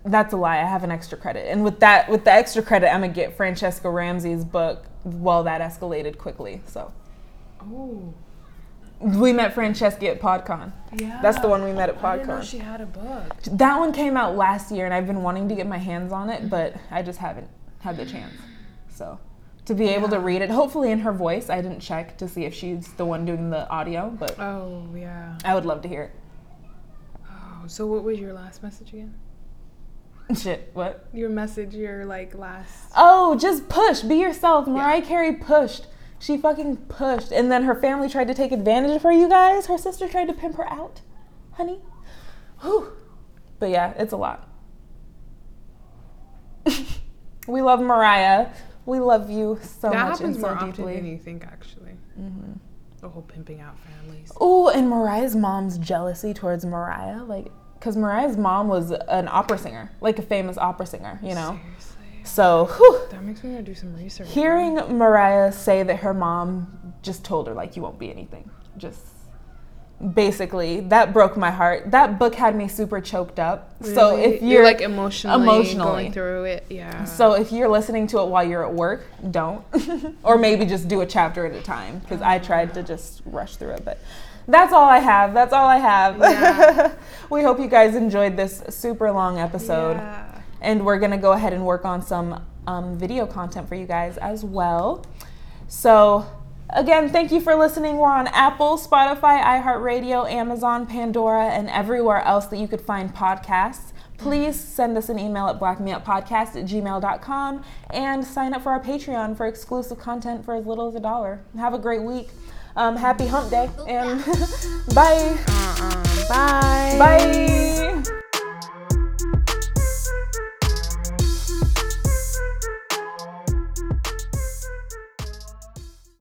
That's a lie. I have an extra credit, and with that, with the extra credit, I'm gonna get Franchesca Ramsey's book. Well, that escalated quickly. So, Oh. We met Franchesca at PodCon. Yeah. That's the one we met at I didn't know PodCon. she had a book. That one came out last year, and I've been wanting to get my hands on it, but I just haven't had the chance. So, to be able to read it, hopefully in her voice, I didn't check to see if she's the one doing the audio, but Oh yeah. I would love to hear it. Oh, so what was your last message again? It. Shit, what? Your message, your like last. Oh, just push. Be yourself. Mariah Carey pushed. She fucking pushed. And then her family tried to take advantage of her, you guys. Her sister tried to pimp her out. Honey. Whew. But yeah, it's a lot. we love Mariah. We love you so that much and happens so more often deeply. than you think, actually. Mm-hmm. The whole pimping out families. Oh, and Mariah's mom's jealousy towards Mariah, like, because Mariah's mom was an opera singer, like a famous opera singer, you know. Seriously. So, whew, That makes me want to do some research. hearing Mariah say that her mom just told her like you won't be anything, just basically that broke my heart. That book had me super choked up. Really? So if you're, like emotionally, emotionally. going through it, yeah. so if you're listening to it while you're at work, don't, or maybe just do a chapter at a time because I tried to just rush through it, but. That's all I have. That's all I have. Yeah. we hope you guys enjoyed this super long episode. Yeah. And we're going to go ahead and work on some um, video content for you guys as well. So, again, thank you for listening. We're on Apple, Spotify, iHeartRadio, Amazon, Pandora, and everywhere else that you could find podcasts. Please send us an email at blackmeuppodcast at gmail.com and sign up for our Patreon for exclusive content for as little as a dollar. Have a great week. Um, happy hump day and bye. Uh-uh. Bye. Bye.